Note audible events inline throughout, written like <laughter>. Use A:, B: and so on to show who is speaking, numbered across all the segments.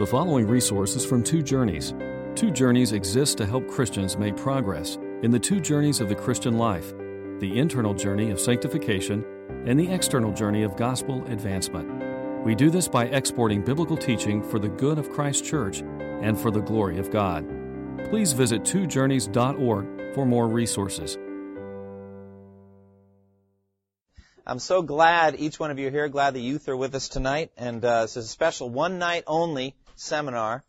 A: The following resources from Two Journeys. Two Journeys exists to help Christians make progress in the two journeys of the Christian life the internal journey of sanctification and the external journey of gospel advancement. We do this by exporting biblical teaching for the good of Christ's church and for the glory of God. Please visit twojourneys.org for more resources.
B: I'm so glad each one of you are here. Glad the youth are with us tonight. And uh, this is a special one night only seminar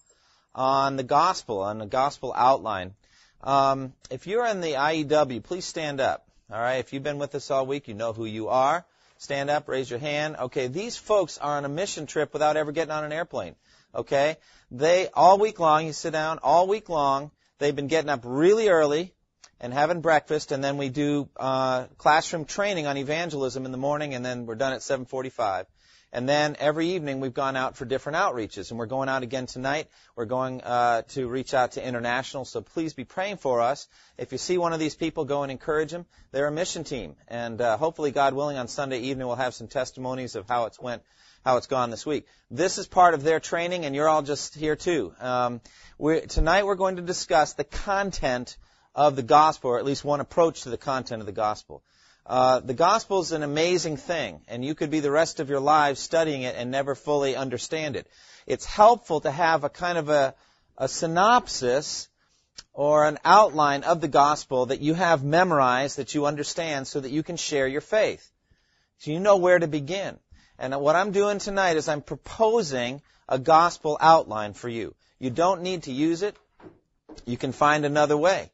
B: on the gospel, on the gospel outline. Um, if you're in the IEW, please stand up. All right. If you've been with us all week, you know who you are. Stand up, raise your hand. Okay. These folks are on a mission trip without ever getting on an airplane. Okay. They all week long. You sit down all week long. They've been getting up really early and having breakfast, and then we do uh, classroom training on evangelism in the morning, and then we're done at 7:45. And then every evening we've gone out for different outreaches, and we're going out again tonight. We're going uh, to reach out to international, so please be praying for us. If you see one of these people, go and encourage them. They're a mission team, and uh, hopefully, God willing, on Sunday evening we'll have some testimonies of how it's went, how it's gone this week. This is part of their training, and you're all just here too. Um, we're, tonight we're going to discuss the content of the gospel, or at least one approach to the content of the gospel. Uh, the gospel is an amazing thing, and you could be the rest of your lives studying it and never fully understand it. It's helpful to have a kind of a, a synopsis or an outline of the gospel that you have memorized, that you understand, so that you can share your faith. So you know where to begin. And what I'm doing tonight is I'm proposing a gospel outline for you. You don't need to use it. You can find another way.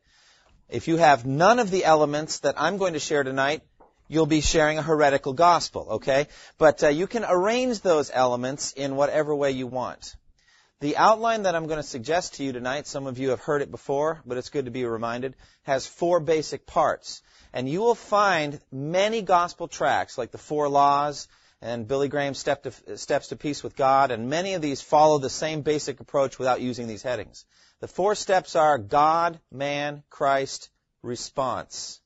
B: If you have none of the elements that I'm going to share tonight, you'll be sharing a heretical gospel, okay? But uh, you can arrange those elements in whatever way you want. The outline that I'm going to suggest to you tonight, some of you have heard it before, but it's good to be reminded, has four basic parts. And you will find many gospel tracts, like the Four Laws and Billy Graham's Step to, Steps to Peace with God, and many of these follow the same basic approach without using these headings. The four steps are God, man, Christ, response.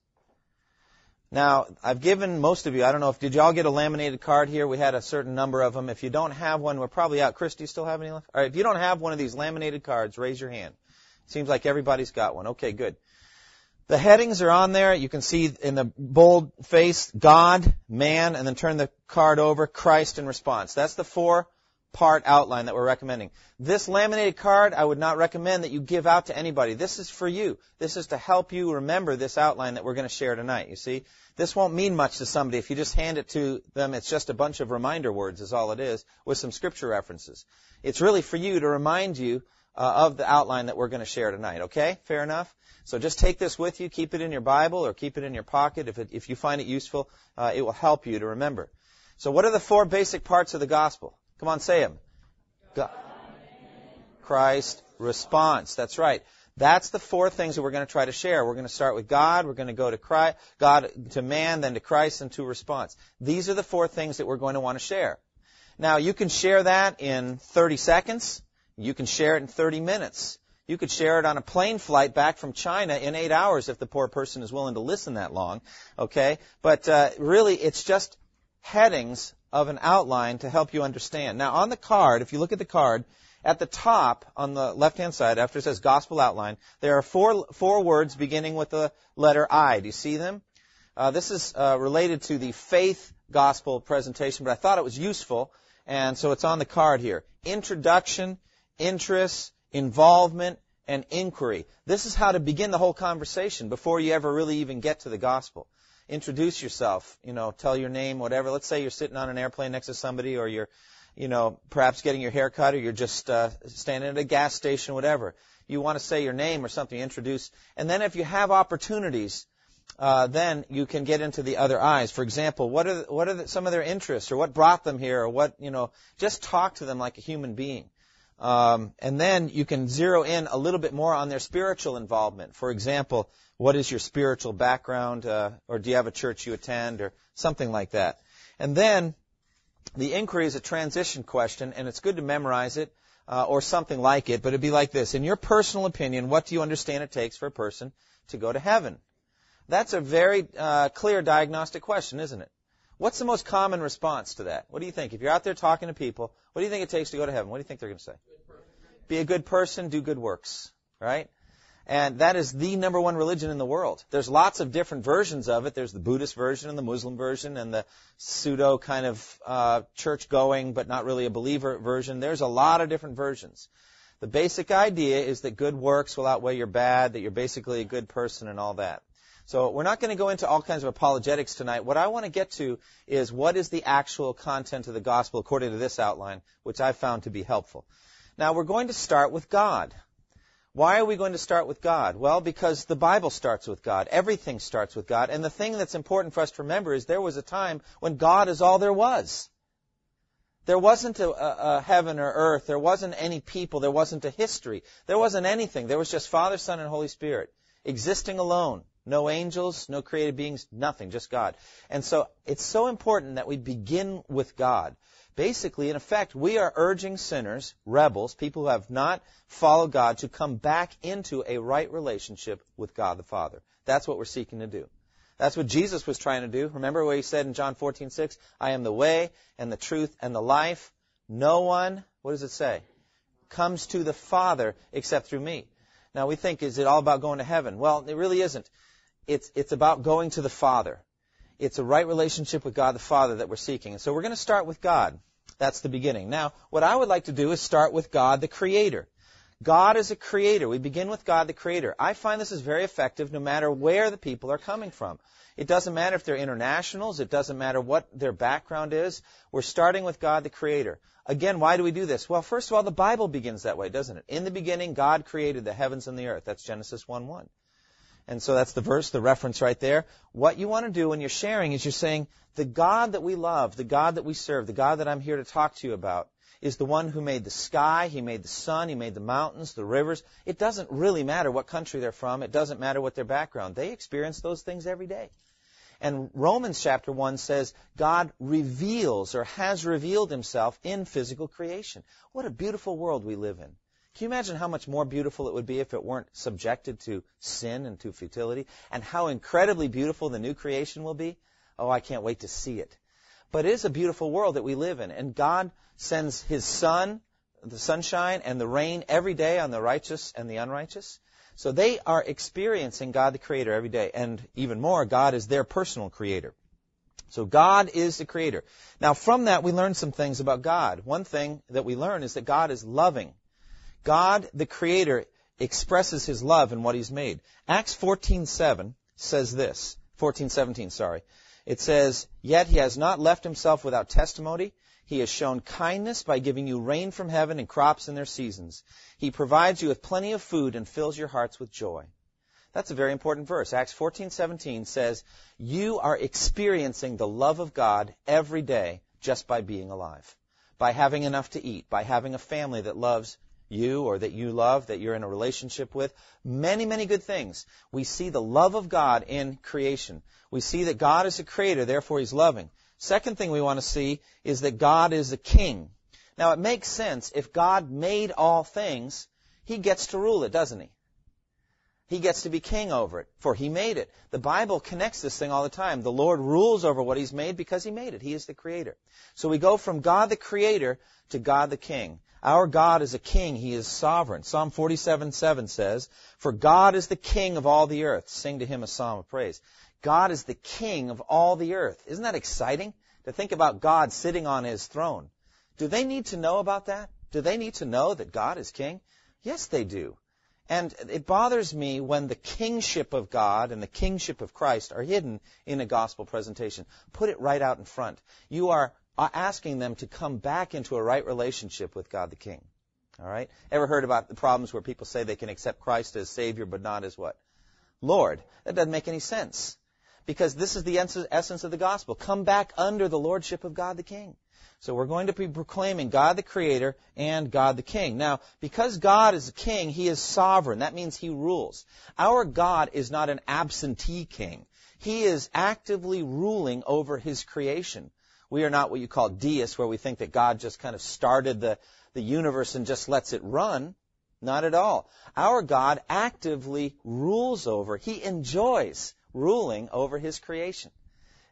B: Now, I've given most of you, I don't know if, did you all get a laminated card here? We had a certain number of them. If you don't have one, we're probably out. Chris, do you still have any left? All right, if you don't have one of these laminated cards, raise your hand. Seems like everybody's got one. Okay, good. The headings are on there. You can see in the bold face, God, man, and then turn the card over, Christ and response. That's the four part outline that we're recommending. This laminated card, I would not recommend that you give out to anybody. This is for you. This is to help you remember this outline that we're going to share tonight. You see, this won't mean much to somebody if you just hand it to them. It's just a bunch of reminder words is all it is with some scripture references. It's really for you to remind you uh, of the outline that we're going to share tonight. Okay? Fair enough? So just take this with you, keep it in your Bible or keep it in your pocket. If, it, if you find it useful, uh, it will help you to remember. So what are the four basic parts of the gospel? Come on, say them. God. Christ response. That's right. That's the four things that we're going to try to share. We're going to start with God, we're going to go to Christ, God to man, then to Christ, and to response. These are the four things that we're going to want to share. Now, you can share that in 30 seconds. You can share it in 30 minutes. You could share it on a plane flight back from China in eight hours if the poor person is willing to listen that long. Okay? But uh, really, it's just headings of an outline to help you understand. Now, on the card, if you look at the card, at the top on the left-hand side, after it says Gospel Outline, there are four, four words beginning with the letter I. Do you see them? Uh, this is uh, related to the faith gospel presentation, but I thought it was useful, and so it's on the card here. Introduction, interest, involvement, and inquiry. This is how to begin the whole conversation before you ever really even get to the gospel introduce yourself, you know, tell your name, whatever. Let's say you're sitting on an airplane next to somebody or you're, you know, perhaps getting your hair cut or you're just uh, standing at a gas station, whatever. You want to say your name or something, introduce. And then if you have opportunities, uh, then you can get into the other eyes. For example, what are what are the, some of their interests, or what brought them here, or what you know? Just talk to them like a human being, um, and then you can zero in a little bit more on their spiritual involvement. For example, what is your spiritual background, uh, or do you have a church you attend, or something like that. And then the inquiry is a transition question, and it's good to memorize it uh, or something like it. But it'd be like this: In your personal opinion, what do you understand it takes for a person to go to heaven? That's a very uh, clear diagnostic question, isn't it? What's the most common response to that? What do you think? If you're out there talking to people, what do you think it takes to go to heaven? What do you think they're going to say? be a good person, do good works, right? And that is the number one religion in the world. There's lots of different versions of it. There's the Buddhist version and the Muslim version and the pseudo kind of uh, church going but not really a believer version. There's a lot of different versions. The basic idea is that good works will outweigh your bad, that you're basically a good person and all that. So we're not going to go into all kinds of apologetics tonight. What I want to get to is what is the actual content of the gospel according to this outline, which I found to be helpful. Now we're going to start with God. Why are we going to start with God? Well, because the Bible starts with God. Everything starts with God. And the thing that's important for us to remember is there was a time when God is all there was. There wasn't a, a, a, heaven or earth. There wasn't any people. There wasn't a history. There wasn't anything. There was just Father, Son, and Holy Spirit existing alone. No angels, no created beings, nothing, just God. And so it's so important that we begin with God. Basically, in effect, we are urging sinners, rebels, people who have not followed God, to come back into a right relationship with God the Father. That's what we're seeking to do. That's what Jesus was trying to do. Remember what he said in John 14:6, "I am the way and the truth and the life. No one, what does it say? Comes to the Father except through me." Now we think, is it all about going to heaven? Well, it really isn't. It's, it's about going to the Father. It's a right relationship with God the Father that we're seeking. And so we're going to start with God. That's the beginning. Now, what I would like to do is start with God the Creator. God is a creator. We begin with God the Creator. I find this is very effective no matter where the people are coming from. It doesn't matter if they're internationals. It doesn't matter what their background is. We're starting with God the Creator. Again, why do we do this? Well, first of all, the Bible begins that way, doesn't it? In the beginning, God created the heavens and the earth. That's Genesis 1-1. And so that's the verse, the reference right there. What you want to do when you're sharing is you're saying, the God that we love, the God that we serve, the God that I'm here to talk to you about, is the one who made the sky, he made the sun, he made the mountains, the rivers. It doesn't really matter what country they're from, it doesn't matter what their background. They experience those things every day. And Romans chapter 1 says God reveals or has revealed himself in physical creation. What a beautiful world we live in. Can you imagine how much more beautiful it would be if it weren't subjected to sin and to futility? And how incredibly beautiful the new creation will be? Oh, I can't wait to see it. But it is a beautiful world that we live in. And God sends His sun, the sunshine, and the rain every day on the righteous and the unrighteous. So they are experiencing God the Creator every day. And even more, God is their personal Creator. So God is the Creator. Now from that we learn some things about God. One thing that we learn is that God is loving. God, the Creator, expresses His love in what He's made. Acts 14:7 says this. 14:17, sorry. It says, "Yet He has not left Himself without testimony. He has shown kindness by giving you rain from heaven and crops in their seasons. He provides you with plenty of food and fills your hearts with joy." That's a very important verse. Acts 14:17 says, "You are experiencing the love of God every day just by being alive." By having enough to eat, by having a family that loves you or that you love, that you're in a relationship with. Many, many good things. We see the love of God in creation. We see that God is a creator, therefore He's loving. Second thing we want to see is that God is a king. Now it makes sense. If God made all things, He gets to rule it, doesn't He? He gets to be king over it, for He made it. The Bible connects this thing all the time. The Lord rules over what He's made because He made it. He is the creator. So we go from God the creator to God the king. Our God is a king. He is sovereign. Psalm 47:7 says, For God is the king of all the earth. Sing to him a psalm of praise. God is the king of all the earth. Isn't that exciting? To think about God sitting on his throne. Do they need to know about that? Do they need to know that God is king? Yes, they do. And it bothers me when the kingship of God and the kingship of Christ are hidden in a gospel presentation. Put it right out in front. You are Uh, asking them to come back into a right relationship with God the King. All right? Ever heard about the problems where people say they can accept Christ as Savior but not as what? Lord. That doesn't make any sense. Because this is the essence of the gospel. Come back under the lordship of God the King. So we're going to be proclaiming God the Creator and God the King. Now, because God is a king, He is sovereign. That means He rules. Our God is not an absentee king. He is actively ruling over His creation. We are not what you call deists, where we think that God just kind of started the, the universe and just lets it run. Not at all. Our God actively rules over, He enjoys ruling over His creation.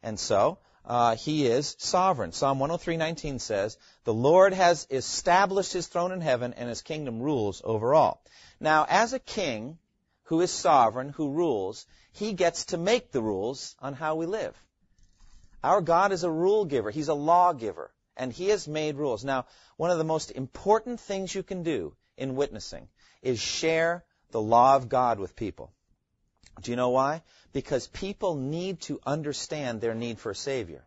B: And so, uh, he is sovereign. Psalm 103:19 says, "The Lord has established his throne in heaven and his kingdom rules over all." Now, as a king who is sovereign, who rules, he gets to make the rules on how we live. Our God is a rule giver. He's a law giver, and he has made rules. Now, one of the most important things you can do in witnessing is share the law of God with people. Do you know why? Because people need to understand their need for a Savior.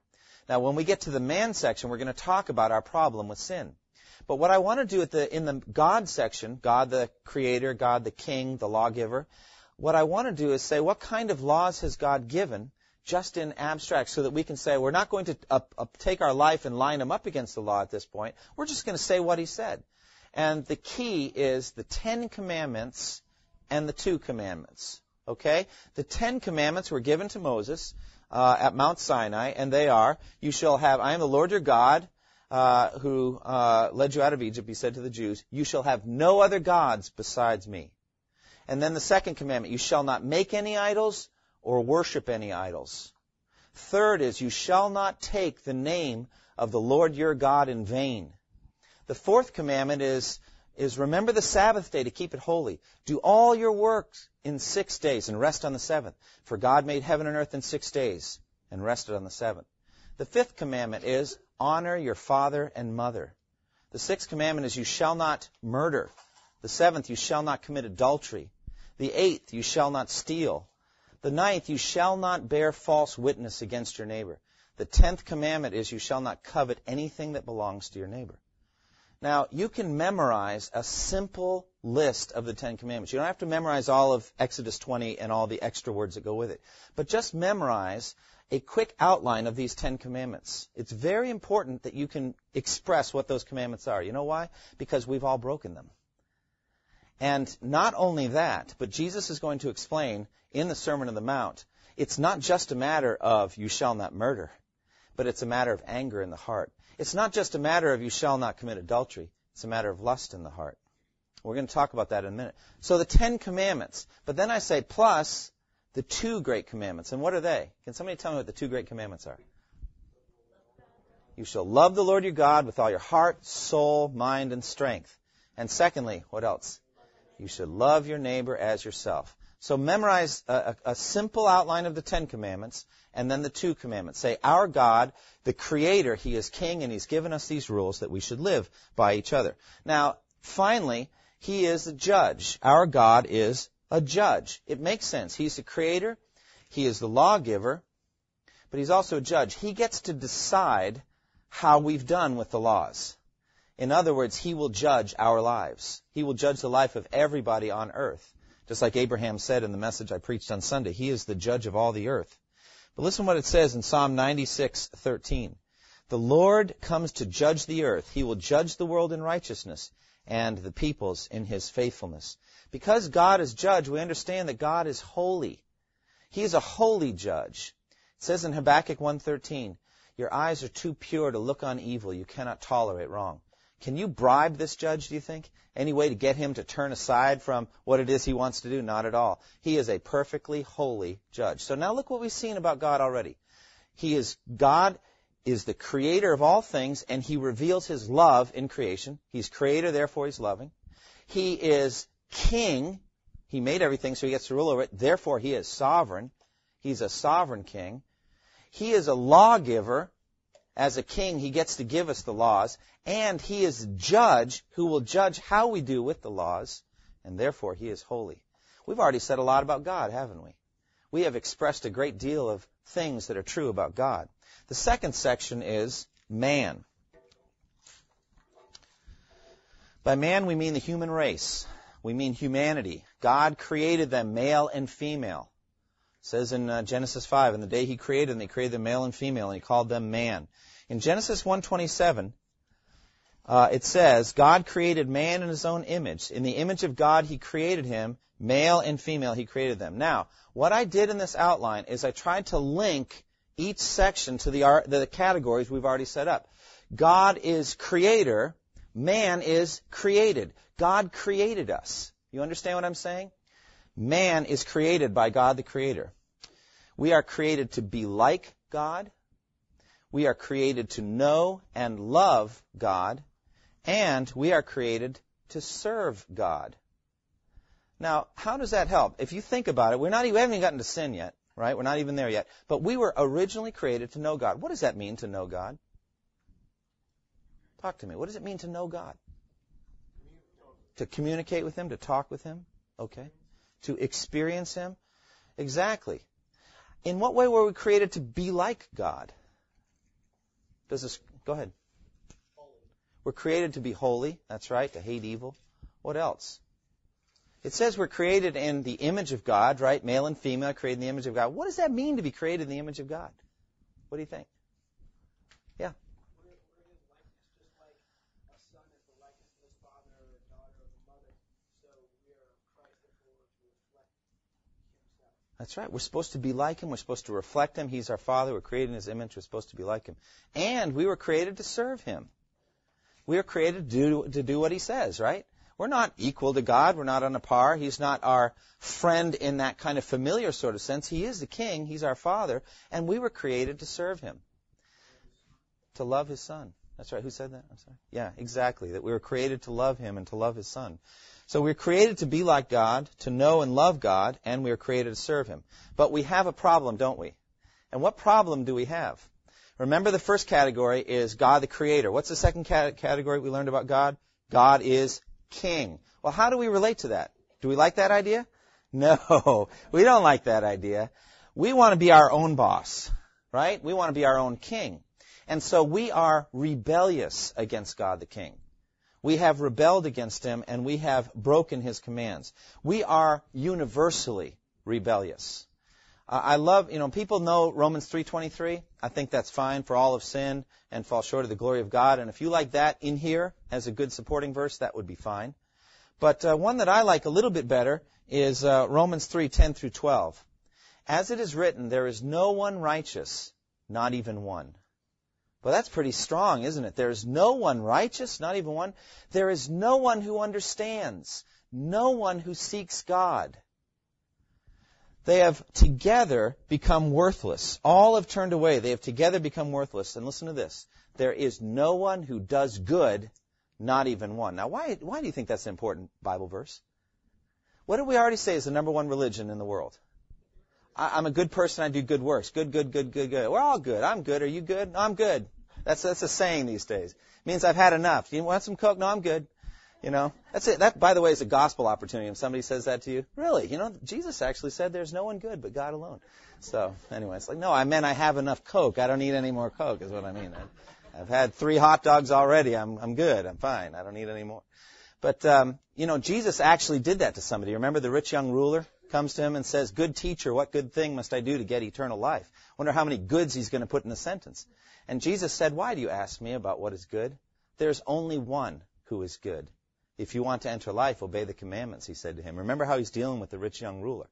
B: Now, when we get to the man section, we're going to talk about our problem with sin. But what I want to do the, in the God section, God the Creator, God the King, the lawgiver, what I want to do is say, what kind of laws has God given just in abstract so that we can say, we're not going to uh, uh, take our life and line them up against the law at this point. We're just going to say what He said. And the key is the Ten Commandments and the Two Commandments. Okay? The Ten Commandments were given to Moses uh, at Mount Sinai, and they are, you shall have, I am the Lord your God, uh, who uh, led you out of Egypt, he said to the Jews, you shall have no other gods besides me. And then the second commandment, you shall not make any idols or worship any idols. Third is, you shall not take the name of the Lord your God in vain. The fourth commandment is, is remember the Sabbath day to keep it holy. Do all your works in six days and rest on the seventh. For God made heaven and earth in six days and rested on the seventh. The fifth commandment is honor your father and mother. The sixth commandment is you shall not murder. The seventh, you shall not commit adultery. The eighth, you shall not steal. The ninth, you shall not bear false witness against your neighbor. The tenth commandment is you shall not covet anything that belongs to your neighbor. Now, you can memorize a simple list of the Ten Commandments. You don't have to memorize all of Exodus 20 and all the extra words that go with it. But just memorize a quick outline of these Ten Commandments. It's very important that you can express what those commandments are. You know why? Because we've all broken them. And not only that, but Jesus is going to explain in the Sermon on the Mount, it's not just a matter of you shall not murder, but it's a matter of anger in the heart. It's not just a matter of you shall not commit adultery. It's a matter of lust in the heart. We're going to talk about that in a minute. So the Ten Commandments. But then I say plus the two great commandments. And what are they? Can somebody tell me what the two great commandments are? You shall love the Lord your God with all your heart, soul, mind, and strength. And secondly, what else? You should love your neighbor as yourself. So memorize a, a, simple outline of the Ten Commandments and then the two commandments. Say, Our God, the Creator, He is King and He's given us these rules that we should live by each other. Now, finally, He is the judge. Our God is a judge. It makes sense. He's the Creator, He is the lawgiver, but He's also a judge. He gets to decide how we've done with the laws. In other words, He will judge our lives. He will judge the life of everybody on earth. Just like Abraham said in the message I preached on Sunday, he is the judge of all the earth. But listen what it says in Psalm 96:13. The Lord comes to judge the earth. He will judge the world in righteousness and the peoples in his faithfulness. Because God is judge, we understand that God is holy. He is a holy judge. It says in Habakkuk 1:13, "Your eyes are too pure to look on evil. You cannot tolerate wrong." Can you bribe this judge, do you think? Any way to get him to turn aside from what it is he wants to do? Not at all. He is a perfectly holy judge. So now look what we've seen about God already. He is, God is the creator of all things and he reveals his love in creation. He's creator, therefore he's loving. He is king. He made everything so he gets to rule over it. Therefore he is sovereign. He's a sovereign king. He is a lawgiver as a king, he gets to give us the laws, and he is judge who will judge how we do with the laws, and therefore he is holy. We've already said a lot about God, haven't we? We have expressed a great deal of things that are true about God. The second section is man. By man, we mean the human race. We mean humanity. God created them male and female. Says in uh, Genesis 5, in the day he created them, he created them male and female, and he called them man. In Genesis 1:27, uh, it says, God created man in his own image. In the image of God, he created him. Male and female, he created them. Now, what I did in this outline is I tried to link each section to the, the categories we've already set up. God is creator. Man is created. God created us. You understand what I'm saying? Man is created by God the Creator. We are created to be like God. we are created to know and love God, and we are created to serve God. Now, how does that help? If you think about it, we're not, we haven't even gotten to sin yet, right? We're not even there yet. But we were originally created to know God. What does that mean to know God? Talk to me. What does it mean to know God? To communicate with Him, to talk with Him? Okay. To experience Him? Exactly. In what way were we created to be like God? Does this, go ahead. We're created to be holy. That's right. To hate evil. What else? It says we're created in the image of God, right? Male and female created in the image of God. What does that mean to be created in the image of God? What do you think? That's right. We're supposed to be like him. We're supposed to reflect him. He's our Father. We're created in his image. We're supposed to be like him. And we were created to serve him. We are created to do, to do what he says, right? We're not equal to God. We're not on a par. He's not our friend in that kind of familiar sort of sense. He is the king. He's our Father. And we were created to serve him. To love his Son. That's right. Who said that? I'm sorry. Yeah, exactly. That we were created to love him and to love his Son. So we're created to be like God, to know and love God, and we are created to serve Him. But we have a problem, don't we? And what problem do we have? Remember the first category is God the Creator. What's the second category we learned about God? God is King. Well, how do we relate to that? Do we like that idea? No, <laughs> we don't like that idea. We want to be our own boss, right? We want to be our own king. And so we are rebellious against God the King. We have rebelled against him and we have broken his commands. We are universally rebellious. I love, you know, people know Romans 3:23. I think that's fine for all of sin and fall short of the glory of God. And if you like that in here as a good supporting verse, that would be fine. But uh, one that I like a little bit better is uh, Romans 3:10 through 12. As it is written, there is no one righteous, not even one. Well, that's pretty strong, isn't it? There is no one righteous, not even one. There is no one who understands, no one who seeks God. They have together become worthless. All have turned away. They have together become worthless. And listen to this. There is no one who does good, not even one. Now, why, why do you think that's an important Bible verse? What did we already say is the number one religion in the world? I, am a good person. I do good works. Good, good, good, good, good. We're all good. I'm good. Are you good? No, I'm good. That's that's a saying these days. It means I've had enough. Do you want some coke? No, I'm good. You know, that's it. That, by the way, is a gospel opportunity. If somebody says that to you, really, you know, Jesus actually said there's no one good but God alone. So, anyway, it's like, no, I meant I have enough coke. I don't need any more coke, is what I mean. I, I've had three hot dogs already. I'm I'm good. I'm fine. I don't need any more. But um, you know, Jesus actually did that to somebody. Remember the rich young ruler? Comes to him and says, Good teacher, what good thing must I do to get eternal life? Wonder how many goods he's going to put in a sentence. And Jesus said, Why do you ask me about what is good? There's only one who is good. If you want to enter life, obey the commandments, he said to him. Remember how he's dealing with the rich young ruler.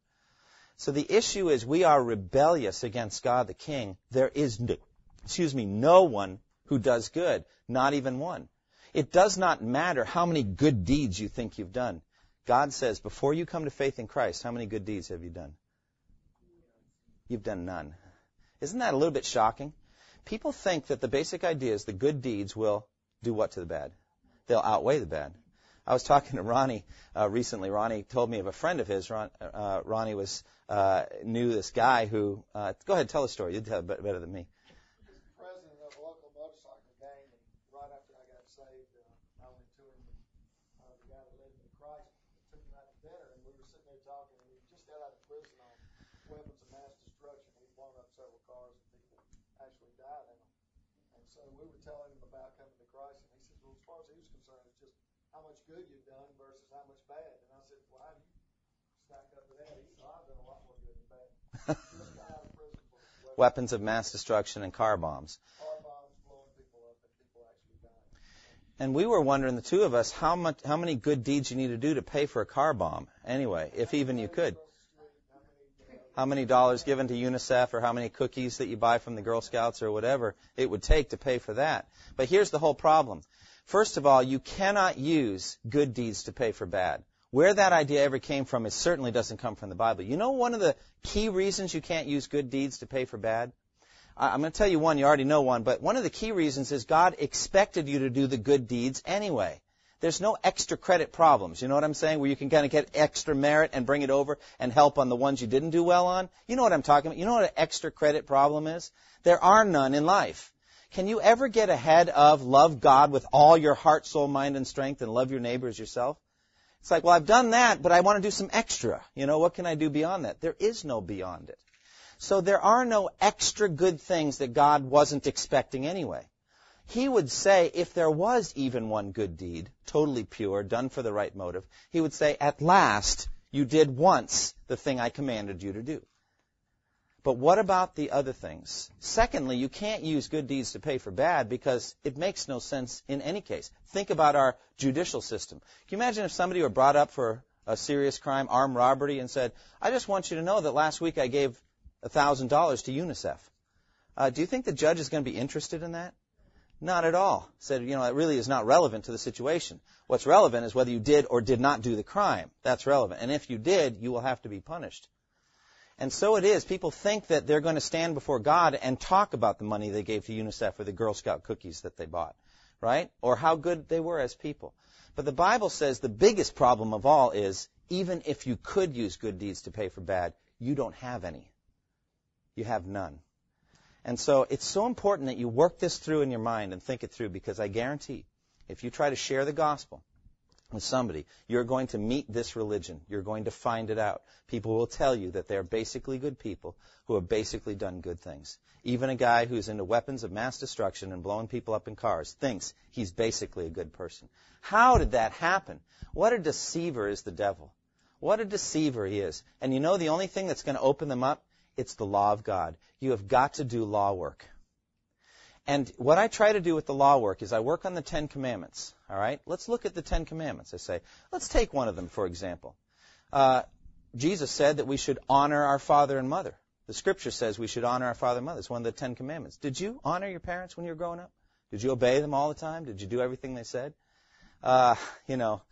B: So the issue is we are rebellious against God the King. There is, no, excuse me, no one who does good, not even one. It does not matter how many good deeds you think you've done. God says, before you come to faith in Christ, how many good deeds have you done? You've done none. Isn't that a little bit shocking? People think that the basic idea is the good deeds will do what to the bad? They'll outweigh the bad. I was talking to Ronnie uh, recently. Ronnie told me of a friend of his. Ron, uh, Ronnie was uh, knew this guy who. Uh, go ahead, tell the story. You tell it better than me.
C: How much good you've done versus how much bad. And I said, well, how do you stack up to that? He said, I've done a lot more good than bad. <laughs>
B: weapons of mass destruction and car bombs. And we were wondering, the two of us, how much, how many good deeds you need to do to pay for a car bomb. Anyway, if even you could. How many dollars given to UNICEF or how many cookies that you buy from the Girl Scouts or whatever it would take to pay for that. But here's the whole problem. First of all, you cannot use good deeds to pay for bad. Where that idea ever came from, it certainly doesn't come from the Bible. You know one of the key reasons you can't use good deeds to pay for bad? I'm going to tell you one, you already know one, but one of the key reasons is God expected you to do the good deeds anyway. There's no extra credit problems. You know what I'm saying? Where you can kind of get extra merit and bring it over and help on the ones you didn't do well on. You know what I'm talking about? You know what an extra credit problem is? There are none in life. Can you ever get ahead of love God with all your heart, soul, mind, and strength and love your neighbor as yourself? It's like, well, I've done that, but I want to do some extra. You know, what can I do beyond that? There is no beyond it. So there are no extra good things that God wasn't expecting anyway. He would say, if there was even one good deed, totally pure, done for the right motive, he would say, at last, you did once the thing I commanded you to do. But what about the other things? Secondly, you can't use good deeds to pay for bad because it makes no sense in any case. Think about our judicial system. Can you imagine if somebody were brought up for a serious crime, armed robbery, and said, I just want you to know that last week I gave $1,000 to UNICEF. Uh, do you think the judge is going to be interested in that? Not at all. Said, you know, it really is not relevant to the situation. What's relevant is whether you did or did not do the crime. That's relevant. And if you did, you will have to be punished. And so it is. People think that they're going to stand before God and talk about the money they gave to UNICEF or the Girl Scout cookies that they bought, right? Or how good they were as people. But the Bible says the biggest problem of all is even if you could use good deeds to pay for bad, you don't have any. You have none. And so it's so important that you work this through in your mind and think it through because I guarantee if you try to share the gospel with somebody, you're going to meet this religion. You're going to find it out. People will tell you that they're basically good people who have basically done good things. Even a guy who's into weapons of mass destruction and blowing people up in cars thinks he's basically a good person. How did that happen? What a deceiver is the devil. What a deceiver he is. And you know the only thing that's going to open them up? It's the law of God. You have got to do law work. And what I try to do with the law work is I work on the Ten Commandments. All right? Let's look at the Ten Commandments. I say, let's take one of them, for example. Uh, Jesus said that we should honor our father and mother. The scripture says we should honor our father and mother. It's one of the Ten Commandments. Did you honor your parents when you were growing up? Did you obey them all the time? Did you do everything they said? Uh, you know,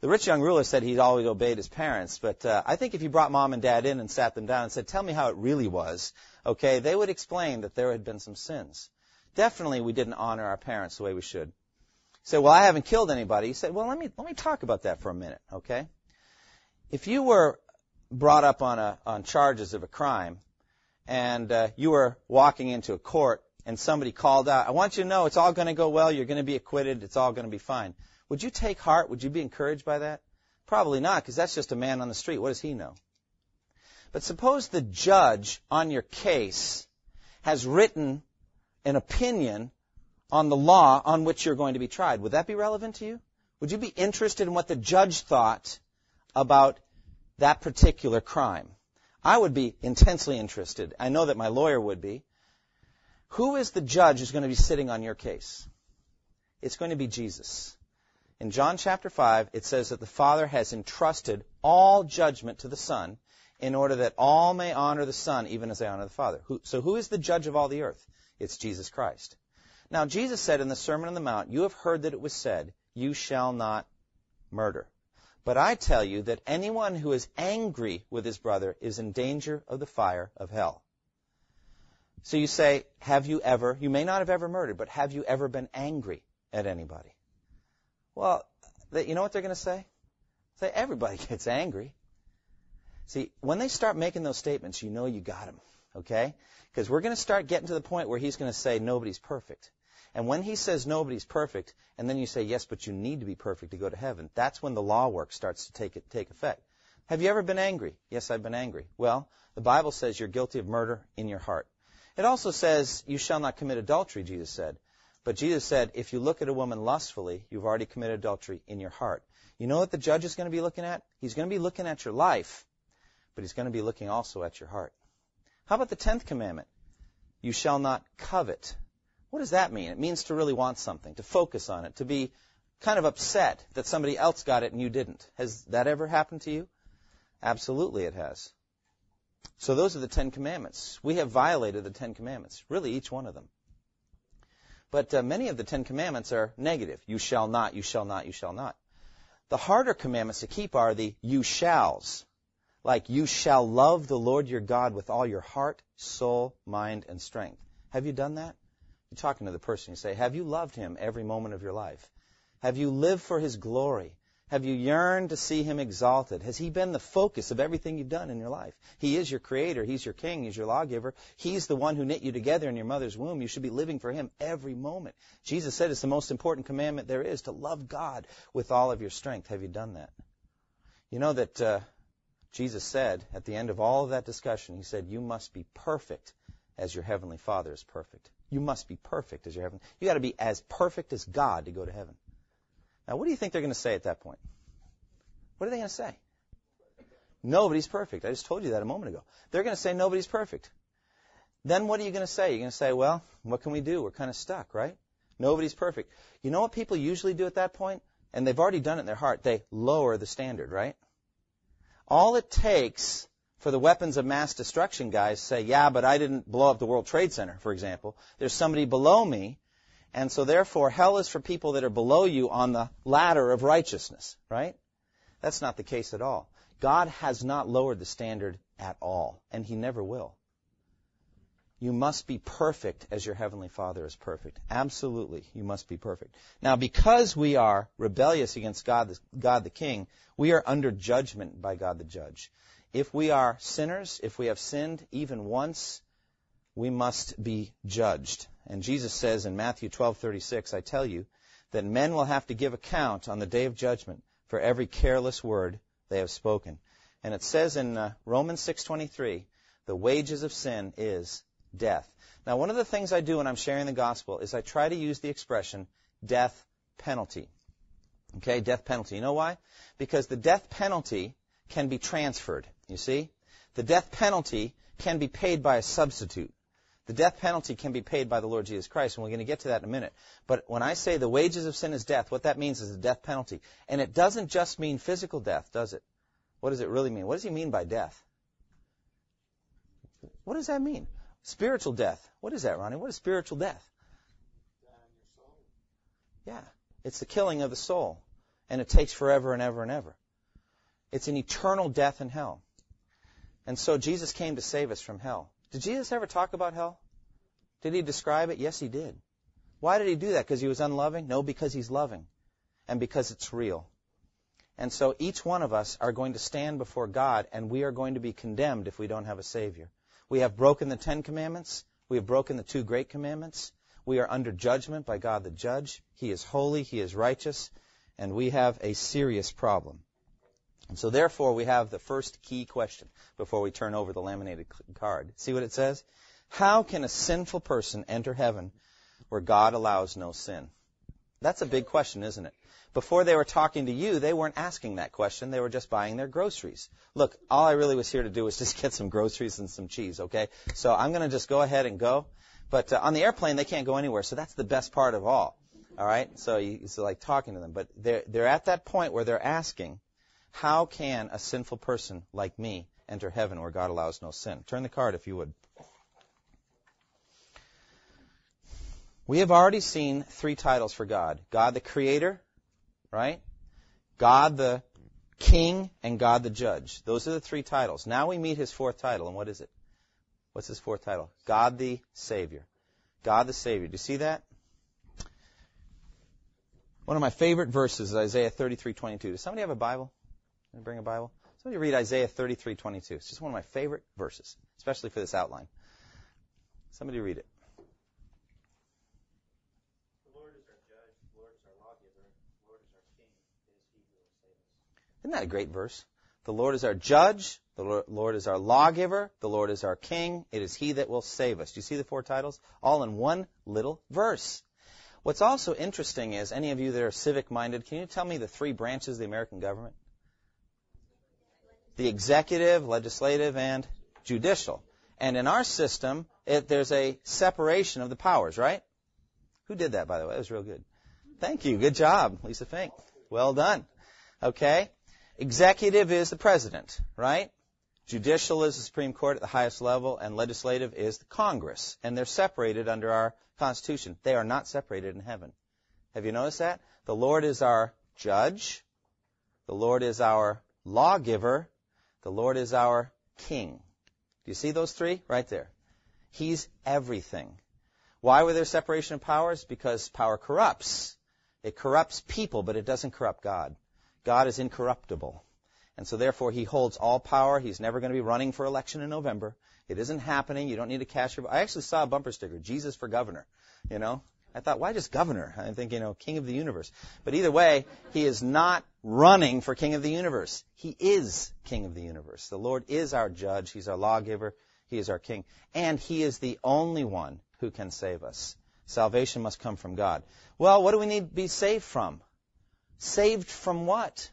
B: the rich young ruler said he'd always obeyed his parents, but uh, I think if you brought mom and dad in and sat them down and said, "Tell me how it really was," okay, they would explain that there had been some sins. Definitely, we didn't honor our parents the way we should. You say, "Well, I haven't killed anybody." You said, "Well, let me let me talk about that for a minute, okay?" If you were brought up on a on charges of a crime, and uh, you were walking into a court, and somebody called out, "I want you to know it's all going to go well. You're going to be acquitted. It's all going to be fine." Would you take heart? Would you be encouraged by that? Probably not, because that's just a man on the street. What does he know? But suppose the judge on your case has written an opinion on the law on which you're going to be tried. Would that be relevant to you? Would you be interested in what the judge thought about that particular crime? I would be intensely interested. I know that my lawyer would be. Who is the judge who's going to be sitting on your case? It's going to be Jesus. In John chapter 5, it says that the Father has entrusted all judgment to the Son in order that all may honor the Son even as they honor the Father. Who, so who is the judge of all the earth? It's Jesus Christ. Now, Jesus said in the Sermon on the Mount, You have heard that it was said, You shall not murder. But I tell you that anyone who is angry with his brother is in danger of the fire of hell. So you say, Have you ever, you may not have ever murdered, but have you ever been angry at anybody? Well, you know what they're going to say? Say, everybody <laughs> gets angry. See, when they start making those statements, you know you got them, okay? Because we're going to start getting to the point where he's going to say nobody's perfect. And when he says nobody's perfect, and then you say, yes, but you need to be perfect to go to heaven, that's when the law work starts to take, it, take effect. Have you ever been angry? Yes, I've been angry. Well, the Bible says you're guilty of murder in your heart. It also says, you shall not commit adultery, Jesus said. But Jesus said, if you look at a woman lustfully, you've already committed adultery in your heart. You know what the judge is going to be looking at? He's going to be looking at your life, but he's going to be looking also at your heart. How about the tenth commandment? You shall not covet. What does that mean? It means to really want something, to focus on it, to be kind of upset that somebody else got it and you didn't. Has that ever happened to you? Absolutely it has. So those are the Ten Commandments. We have violated the Ten Commandments, really each one of them. But uh, many of the Ten Commandments are negative. You shall not, you shall not, you shall not. The harder commandments to keep are the you shalls. Like you shall love the Lord your God with all your heart, soul, mind, and strength. Have you done that? You're talking to the person. You say, Have you loved him every moment of your life? Have you lived for his glory? Have you yearned to see him exalted? Has he been the focus of everything you've done in your life? He is your creator. He's your king. He's your lawgiver. He's the one who knit you together in your mother's womb. You should be living for him every moment. Jesus said it's the most important commandment there is to love God with all of your strength. Have you done that? You know that uh, Jesus said at the end of all of that discussion, he said, You must be perfect as your heavenly Father is perfect. You must be perfect as your heavenly. You got to be as perfect as God to go to heaven. Now, what do you think they're going to say at that point? What are they going to say? Nobody's perfect. I just told you that a moment ago. They're going to say nobody's perfect. Then what are you going to say? You're going to say, well, what can we do? We're kind of stuck, right? Nobody's perfect. You know what people usually do at that point? And they've already done it in their heart. They lower the standard, right? All it takes for the weapons of mass destruction guys say, yeah, but I didn't blow up the World Trade Center, for example. There's somebody below me and so therefore, hell is for people that are below you on the ladder of righteousness, right? That's not the case at all. God has not lowered the standard at all, and He never will. You must be perfect as your Heavenly Father is perfect. Absolutely, you must be perfect. Now, because we are rebellious against God, God the King, we are under judgment by God the Judge. If we are sinners, if we have sinned even once, we must be judged. And Jesus says in Matthew 12:36, I tell you that men will have to give account on the day of judgment for every careless word they have spoken. And it says in uh, Romans 6:23, the wages of sin is death. Now, one of the things I do when I'm sharing the gospel is I try to use the expression death penalty. Okay, death penalty. You know why? Because the death penalty can be transferred. You see? The death penalty can be paid by a substitute. The death penalty can be paid by the Lord Jesus Christ, and we're going to get to that in a minute. But when I say the wages of sin is death, what that means is the death penalty. And it doesn't just mean physical death, does it? What does it really mean? What does he mean by death? What does that mean? Spiritual death. What is that, Ronnie? What is spiritual death? Yeah. It's the killing of the soul. And it takes forever and ever and ever. It's an eternal death in hell. And so Jesus came to save us from hell. Did Jesus ever talk about hell? Did he describe it? Yes, he did. Why did he do that? Because he was unloving? No, because he's loving. And because it's real. And so each one of us are going to stand before God and we are going to be condemned if we don't have a Savior. We have broken the Ten Commandments. We have broken the two great commandments. We are under judgment by God the judge. He is holy. He is righteous. And we have a serious problem. And so therefore we have the first key question before we turn over the laminated card. See what it says? How can a sinful person enter heaven where God allows no sin? That's a big question, isn't it? Before they were talking to you, they weren't asking that question. They were just buying their groceries. Look, all I really was here to do was <laughs> just get some groceries and some cheese, okay? So I'm going to just go ahead and go. But uh, on the airplane, they can't go anywhere, so that's the best part of all. All right? So you, it's like talking to them. But they're, they're at that point where they're asking, how can a sinful person like me enter heaven where God allows no sin? Turn the card if you would. We have already seen three titles for God God the Creator, right? God the King, and God the Judge. Those are the three titles. Now we meet his fourth title, and what is it? What's his fourth title? God the Savior. God the Savior. Do you see that? One of my favorite verses is Isaiah 33:22. Does somebody have a Bible? Bring a Bible? Somebody read Isaiah 33:22. It's just one of my favorite verses, especially for this outline. Somebody read it.
D: The Lord is our judge, the Lord is our lawgiver, the Lord is our king, it is he who will save us.
B: Isn't that a great verse? The Lord is our judge, the Lord is our lawgiver, the Lord is our king, it is he that will save us. Do you see the four titles? All in one little verse. What's also interesting is, any of you that are civic minded, can you tell me the three branches of the American government? The executive, legislative, and judicial. And in our system, it, there's a separation of the powers, right? Who did that, by the way? That was real good. Thank you. Good job, Lisa Fink. Well done. Okay. Executive is the president, right? Judicial is the Supreme Court at the highest level, and legislative is the Congress. And they're separated under our Constitution. They are not separated in heaven. Have you noticed that? The Lord is our judge. The Lord is our lawgiver. The Lord is our King. Do you see those three? Right there. He's everything. Why were there separation of powers? Because power corrupts. It corrupts people, but it doesn't corrupt God. God is incorruptible. And so therefore he holds all power. He's never going to be running for election in November. It isn't happening. You don't need to cash your I actually saw a bumper sticker, Jesus for governor, you know? I thought, why just governor? I think, you know, king of the universe. But either way, he is not running for king of the universe. He is king of the universe. The Lord is our judge. He's our lawgiver. He is our king. And he is the only one who can save us. Salvation must come from God. Well, what do we need to be saved from? Saved from what?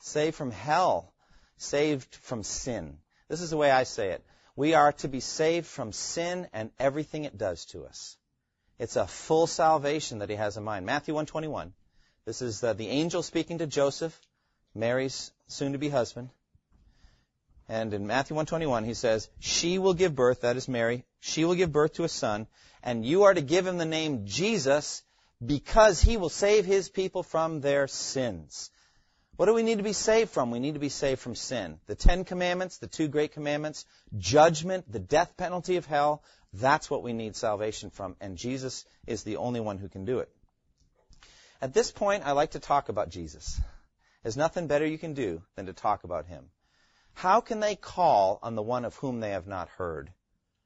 B: Saved from hell. Saved from sin. This is the way I say it. We are to be saved from sin and everything it does to us. It's a full salvation that he has in mind. Matthew 121. This is uh, the angel speaking to Joseph, Mary's soon-to-be husband. And in Matthew 121, he says, She will give birth, that is Mary, she will give birth to a son, and you are to give him the name Jesus because he will save his people from their sins. What do we need to be saved from? We need to be saved from sin. The Ten Commandments, the two great commandments, judgment, the death penalty of hell, that's what we need salvation from, and Jesus is the only one who can do it. At this point, I like to talk about Jesus. There's nothing better you can do than to talk about him. How can they call on the one of whom they have not heard?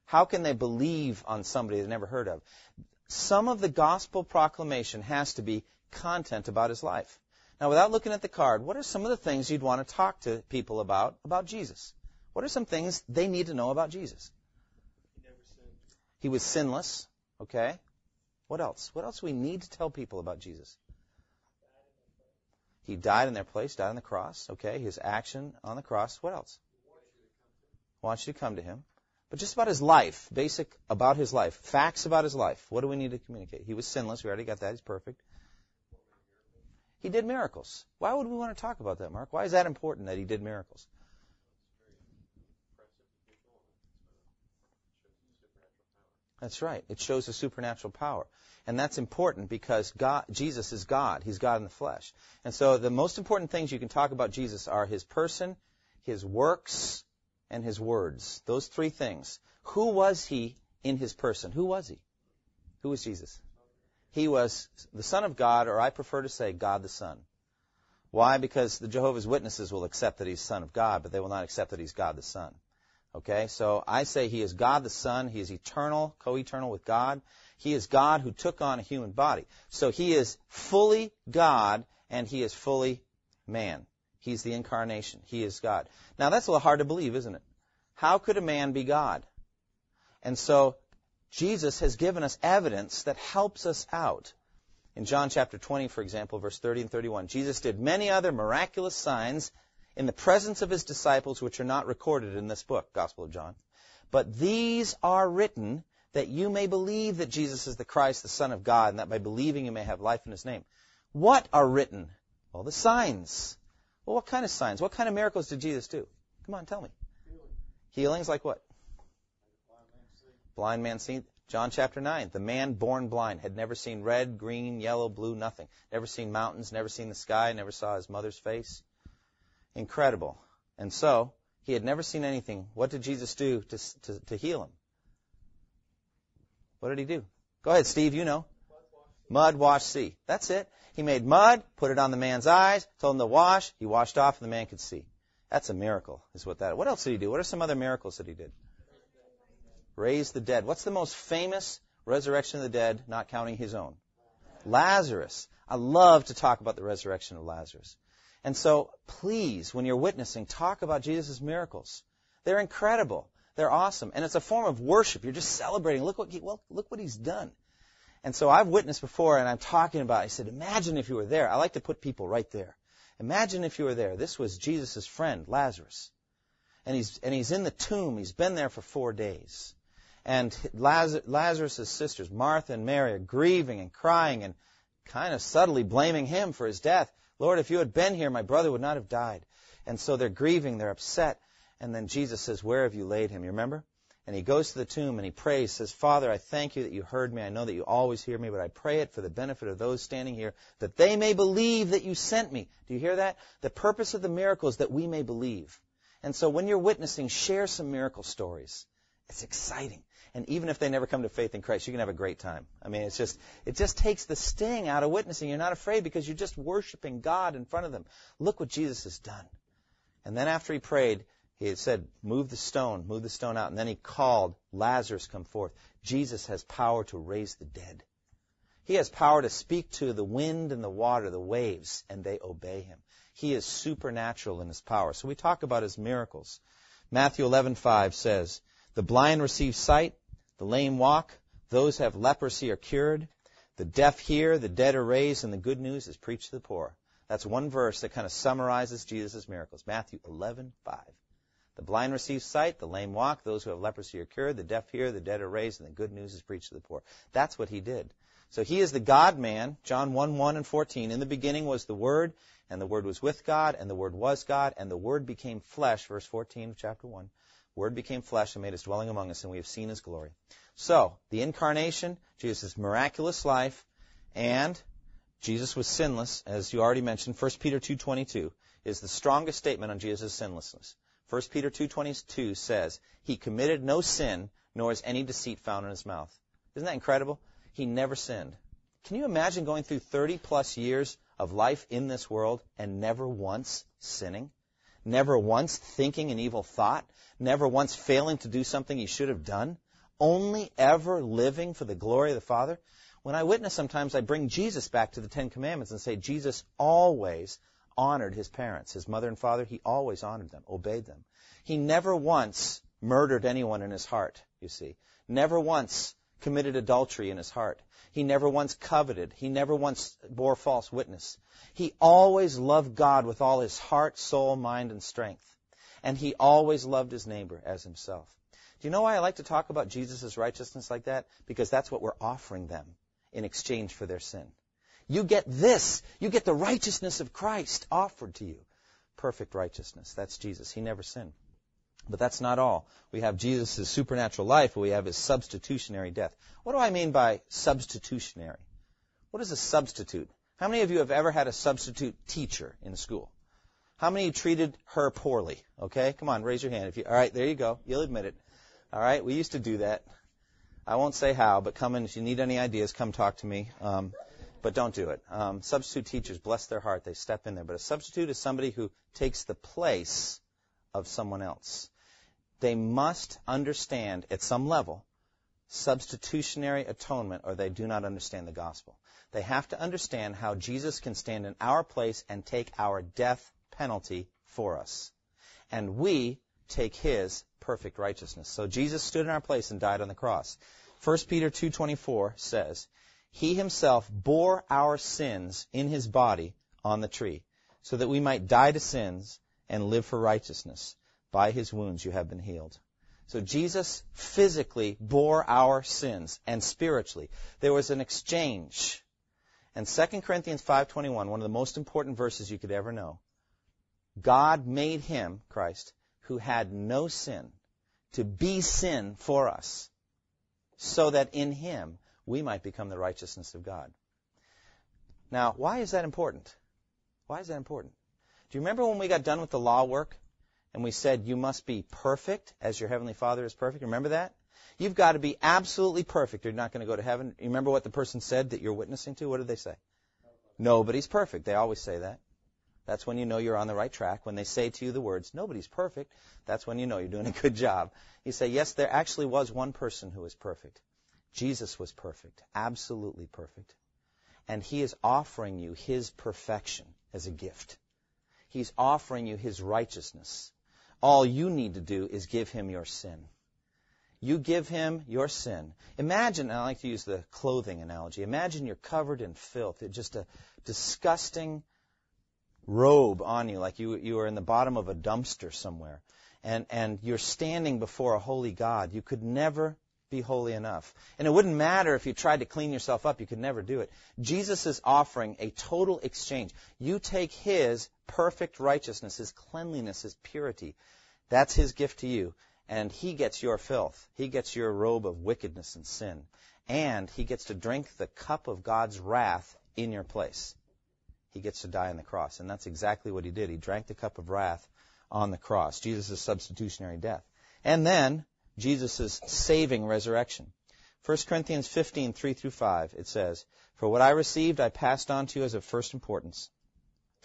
B: How can they believe on somebody they've never heard of? Some of the gospel proclamation has to be content about his life. Now, without looking at the card, what are some of the things you'd want to talk to people about about Jesus? What are some things they need to know about Jesus? He was sinless. Okay. What else? What else we need to tell people about Jesus? He died in their place, died on the cross. Okay. His action on the cross. What else? Wants you to come to him. But just about his life, basic about his life, facts about his life. What do we need to communicate? He was sinless. We already got that. He's perfect. He did miracles. Why would we want to talk about that, Mark? Why is that important that he did miracles? That's right. It shows a supernatural power. And that's important because God, Jesus is God. He's God in the flesh. And so the most important things you can talk about Jesus are his person, his works, and his words. Those three things. Who was he in his person? Who was he? Who was Jesus? He was the Son of God, or I prefer to say God the Son. Why? Because the Jehovah's Witnesses will accept that he's Son of God, but they will not accept that he's God the Son. Okay, so I say he is God the Son. He is eternal, co-eternal with God. He is God who took on a human body. So he is fully God and he is fully man. He's the incarnation. He is God. Now that's a little hard to believe, isn't it? How could a man be God? And so Jesus has given us evidence that helps us out. In John chapter 20, for example, verse 30 and 31, Jesus did many other miraculous signs in the presence of his disciples, which are not recorded in this book, Gospel of John. But these are written that you may believe that Jesus is the Christ, the Son of God, and that by believing you may have life in his name. What are written? Well, the signs. Well, what kind of signs? What kind of miracles did Jesus do? Come on, tell me. Healings like what? Blind man seen. John chapter 9. The man born blind had never seen red, green, yellow, blue, nothing. Never seen mountains, never seen the sky, never saw his mother's face. Incredible. And so, he had never seen anything. What did Jesus do to, to, to heal him? What did he do? Go ahead, Steve, you know. Mud, wash, see. That's it. He made mud, put it on the man's eyes, told him to wash, he washed off, and the man could see. That's a miracle, is what that. What else did he do? What are some other miracles that he did? Raise the dead. What's the most famous resurrection of the dead, not counting his own? Lazarus. I love to talk about the resurrection of Lazarus. And so, please, when you're witnessing, talk about Jesus' miracles. They're incredible. They're awesome. And it's a form of worship. You're just celebrating. Look what, he, well, look what he's done. And so I've witnessed before, and I'm talking about, I said, imagine if you were there. I like to put people right there. Imagine if you were there. This was Jesus' friend, Lazarus. And he's, and he's in the tomb. He's been there for four days. And Lazarus' sisters, Martha and Mary, are grieving and crying and kind of subtly blaming him for his death. Lord, if you had been here, my brother would not have died. And so they're grieving, they're upset. And then Jesus says, Where have you laid him? You remember? And he goes to the tomb and he prays, says, Father, I thank you that you heard me. I know that you always hear me, but I pray it for the benefit of those standing here, that they may believe that you sent me. Do you hear that? The purpose of the miracle is that we may believe. And so when you're witnessing, share some miracle stories. It's exciting. And even if they never come to faith in Christ, you can have a great time. I mean, it's just, it just takes the sting out of witnessing. You're not afraid because you're just worshiping God in front of them. Look what Jesus has done. And then after he prayed, he said, move the stone, move the stone out. And then he called, Lazarus, come forth. Jesus has power to raise the dead. He has power to speak to the wind and the water, the waves, and they obey him. He is supernatural in his power. So we talk about his miracles. Matthew 11:5 says, "The blind receive sight, the lame walk, those who have leprosy are cured, the deaf hear, the dead are raised, and the good news is preached to the poor." That's one verse that kind of summarizes Jesus' miracles. Matthew 11:5. The blind receive sight, the lame walk, those who have leprosy are cured, the deaf hear, the dead are raised, and the good news is preached to the poor. That's what he did. So he is the God man, John 1, 1 and 14. In the beginning was the Word, and the Word was with God, and the Word was God, and the Word became flesh, verse 14 of chapter 1. Word became flesh and made his dwelling among us, and we have seen his glory. So, the incarnation, Jesus' miraculous life, and Jesus was sinless, as you already mentioned. 1 Peter 2.22 is the strongest statement on Jesus' sinlessness. 1 Peter 2.22 says, He committed no sin, nor is any deceit found in his mouth. Isn't that incredible? He never sinned. Can you imagine going through 30 plus years of life in this world and never once sinning? Never once thinking an evil thought? Never once failing to do something he should have done? Only ever living for the glory of the Father? When I witness, sometimes I bring Jesus back to the Ten Commandments and say, Jesus always honored his parents, his mother and father. He always honored them, obeyed them. He never once murdered anyone in his heart, you see. Never once committed adultery in his heart. He never once coveted. He never once bore false witness. He always loved God with all his heart, soul, mind, and strength. And he always loved his neighbor as himself. Do you know why I like to talk about Jesus' righteousness like that? Because that's what we're offering them in exchange for their sin. You get this. You get the righteousness of Christ offered to you. Perfect righteousness. That's Jesus. He never sinned. But that's not all. We have Jesus' supernatural life, but we have his substitutionary death. What do I mean by substitutionary? What is a substitute? How many of you have ever had a substitute teacher in school? How many treated her poorly? Okay, come on, raise your hand. If you, all right, there you go. You'll admit it. All right, we used to do that. I won't say how, but come in if you need any ideas. Come talk to me. Um, but don't do it. Um, substitute teachers, bless their heart, they step in there. But a substitute is somebody who takes the place of someone else. They must understand at some level substitutionary atonement or they do not understand the gospel. They have to understand how Jesus can stand in our place and take our death penalty for us. And we take his perfect righteousness. So Jesus stood in our place and died on the cross. 1 Peter 2:24 says, "He himself bore our sins in his body on the tree, so that we might die to sins and live for righteousness. By his wounds you have been healed." So Jesus physically bore our sins and spiritually. There was an exchange. And 2 Corinthians 5:21, one of the most important verses you could ever know. God made him, Christ, who had no sin, to be sin for us, so that in him we might become the righteousness of God. Now, why is that important? Why is that important? Do you remember when we got done with the law work and we said you must be perfect as your heavenly Father is perfect? Remember that? You've got to be absolutely perfect. You're not going to go to heaven. You remember what the person said that you're witnessing to? What did they say? Nobody's perfect. They always say that. That's when you know you're on the right track. When they say to you the words, nobody's perfect, that's when you know you're doing a good job. You say, yes, there actually was one person who was perfect. Jesus was perfect, absolutely perfect. And he is offering you his perfection as a gift. He's offering you his righteousness. All you need to do is give him your sin. You give him your sin. Imagine, I like to use the clothing analogy. Imagine you're covered in filth. Just a disgusting robe on you, like you, you are in the bottom of a dumpster somewhere. And, and you're standing before a holy God. You could never be holy enough. And it wouldn't matter if you tried to clean yourself up, you could never do it. Jesus is offering a total exchange. You take His perfect righteousness, His cleanliness, His purity. That's His gift to you. And He gets your filth. He gets your robe of wickedness and sin. And He gets to drink the cup of God's wrath in your place he gets to die on the cross. And that's exactly what he did. He drank the cup of wrath on the cross, Jesus' substitutionary death. And then Jesus' saving resurrection. 1 Corinthians 15, 3 through 5, it says, For what I received I passed on to you as of first importance,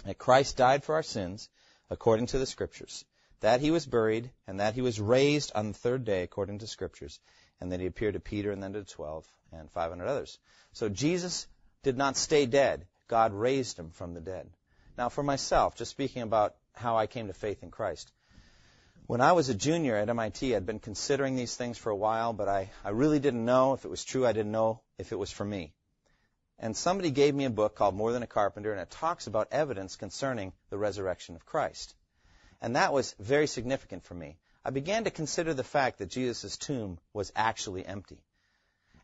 B: that Christ died for our sins, according to the Scriptures, that he was buried, and that he was raised on the third day, according to Scriptures, and that he appeared to Peter and then to the twelve and 500 others. So Jesus did not stay dead. God raised him from the dead. Now, for myself, just speaking about how I came to faith in Christ, when I was a junior at MIT, I'd been considering these things for a while, but I, I really didn't know if it was true. I didn't know if it was for me. And somebody gave me a book called More Than a Carpenter, and it talks about evidence concerning the resurrection of Christ. And that was very significant for me. I began to consider the fact that Jesus' tomb was actually empty.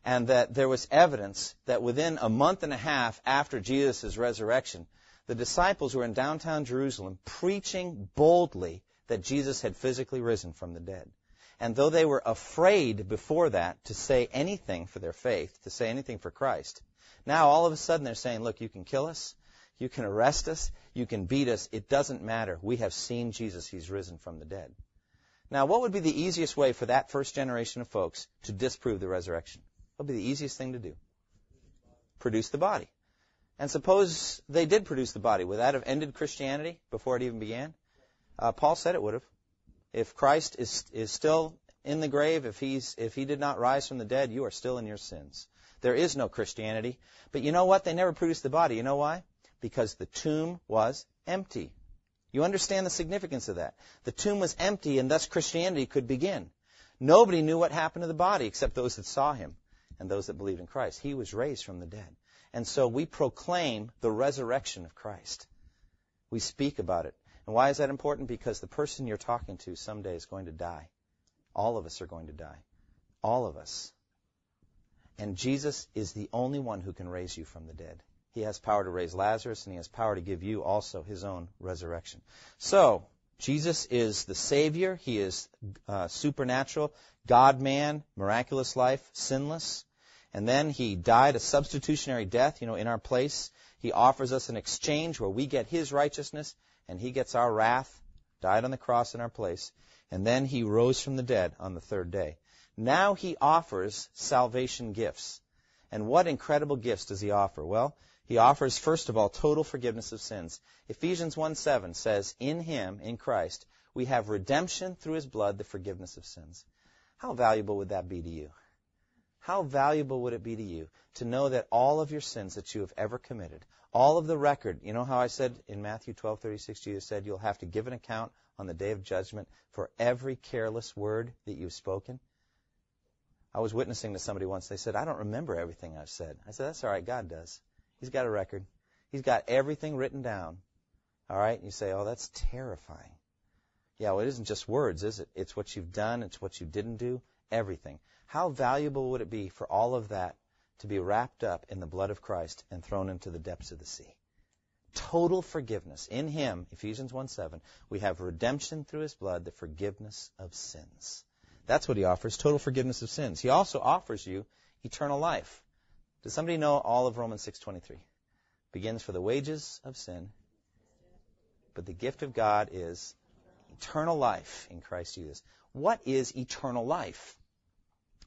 B: And that there was evidence that within a month and a half after Jesus' resurrection, the disciples were in downtown Jerusalem preaching boldly that Jesus had physically risen from the dead. And though they were afraid before that to say anything for their faith, to say anything for Christ, now all of a sudden they're saying, look, you can kill us, you can arrest us, you can beat us, it doesn't matter. We have seen Jesus, he's risen from the dead. Now, what would be the easiest way for that first generation of folks to disprove the resurrection? What would be the easiest thing to do? Produce the body. And suppose they did produce the body. Would that have ended Christianity before it even began? Uh, Paul said it would have. If Christ is is still in the grave, if he's if he did not rise from the dead, you are still in your sins. There is no Christianity. But you know what? They never produced the body. You know why? Because the tomb was empty. You understand the significance of that. The tomb was empty, and thus Christianity could begin. Nobody knew what happened to the body except those that saw him and those that believed in Christ. He was raised from the dead. And so we proclaim the resurrection of Christ. We speak about it. And why is that important? Because the person you're talking to someday is going to die. All of us are going to die. All of us. And Jesus is the only one who can raise you from the dead. He has power to raise Lazarus, and he has power to give you also his own resurrection. So, Jesus is the Savior. He is uh, supernatural, God man, miraculous life, sinless. And then he died a substitutionary death, you know, in our place. He offers us an exchange where we get his righteousness and he gets our wrath, died on the cross in our place, and then he rose from the dead on the third day. Now he offers salvation gifts. And what incredible gifts does he offer? Well, he offers, first of all, total forgiveness of sins. Ephesians 1 7 says, In him, in Christ, we have redemption through his blood, the forgiveness of sins. How valuable would that be to you? How valuable would it be to you to know that all of your sins that you have ever committed, all of the record, you know how I said in Matthew 12:36 Jesus said you'll have to give an account on the day of judgment for every careless word that you've spoken? I was witnessing to somebody once. They said, "I don't remember everything I've said." I said, "That's all right. God does. He's got a record. He's got everything written down." All right? And you say, "Oh, that's terrifying." Yeah, well, it isn't just words, is it? It's what you've done, it's what you didn't do, everything. How valuable would it be for all of that to be wrapped up in the blood of Christ and thrown into the depths of the sea? Total forgiveness. In Him, Ephesians 1 7, we have redemption through His blood, the forgiveness of sins. That's what He offers, total forgiveness of sins. He also offers you eternal life. Does somebody know all of Romans 6.23? Begins for the wages of sin, but the gift of God is eternal life in Christ Jesus. What is eternal life?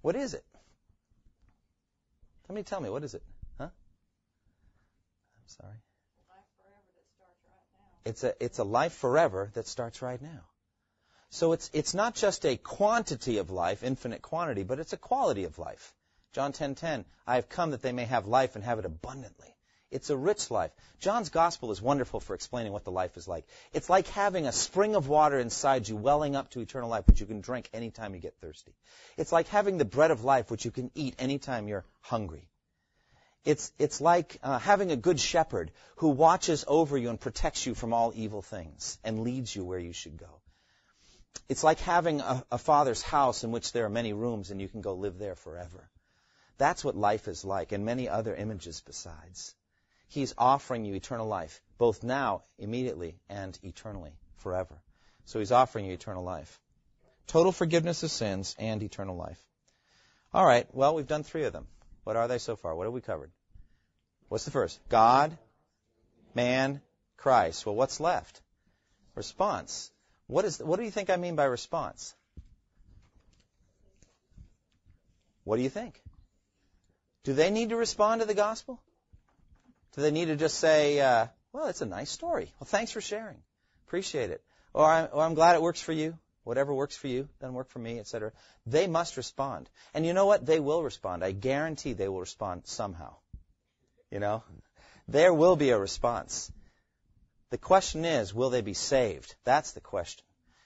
B: What is it? Somebody tell me, what is it? Huh? I'm sorry. It's a it's a life forever that starts right now. So it's it's not just a quantity of life, infinite quantity, but it's a quality of life. John 10:10, I have come that they may have life and have it abundantly. It's a rich life. John's gospel is wonderful for explaining what the life is like. It's like having a spring of water inside you welling up to eternal life, which you can drink anytime you get thirsty. It's like having the bread of life, which you can eat anytime you're hungry. It's, it's like uh, having a good shepherd who watches over you and protects you from all evil things and leads you where you should go. It's like having a, a father's house in which there are many rooms and you can go live there forever. That's what life is like, and many other images besides. He's offering you eternal life, both now, immediately, and eternally, forever. So he's offering you eternal life. Total forgiveness of sins and eternal life. All right, well, we've done three of them. What are they so far? What have we covered? What's the first? God, man, Christ. Well, what's left? Response. What is? What do you think I mean by response? What do you think? Do they need to respond to the gospel? Do they need to just say, uh, well, it's a nice story. Well, thanks for sharing. Appreciate it. Or I'm, or I'm glad it works for you. Whatever works for you doesn't work for me, etc. They must respond. And you know what? They will respond. I guarantee they will respond somehow. You know? There will be a response. The question is, will they be saved? That's the question.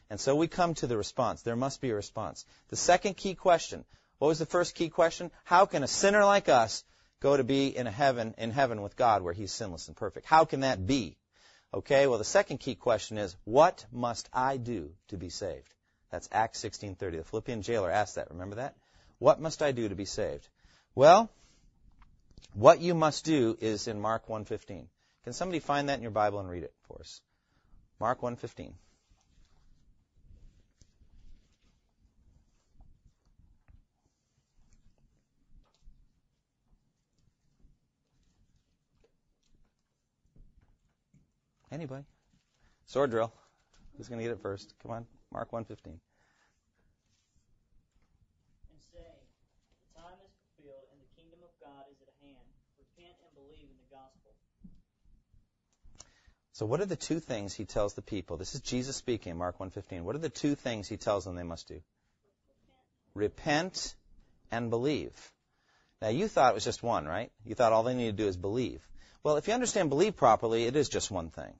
B: And so we come to the response. There must be a response. The second key question. What was the first key question? How can a sinner like us go to be in a heaven in heaven with God where he's sinless and perfect? How can that be? Okay, well the second key question is what must I do to be saved? That's Acts 16:30. The Philippian jailer asked that, remember that? What must I do to be saved? Well, what you must do is in Mark 1:15. Can somebody find that in your Bible and read it for us? Mark 1:15. Anybody? Sword drill. Who's going to get it first? Come on, Mark 1:15.
E: and say, The time is fulfilled, and the kingdom of God is at hand. Repent and believe in the gospel.
B: So what are the two things he tells the people? This is Jesus speaking Mark 1:15. What are the two things he tells them they must do? Repent and believe. Now you thought it was just one, right? You thought all they need to do is believe. Well, if you understand believe properly, it is just one thing.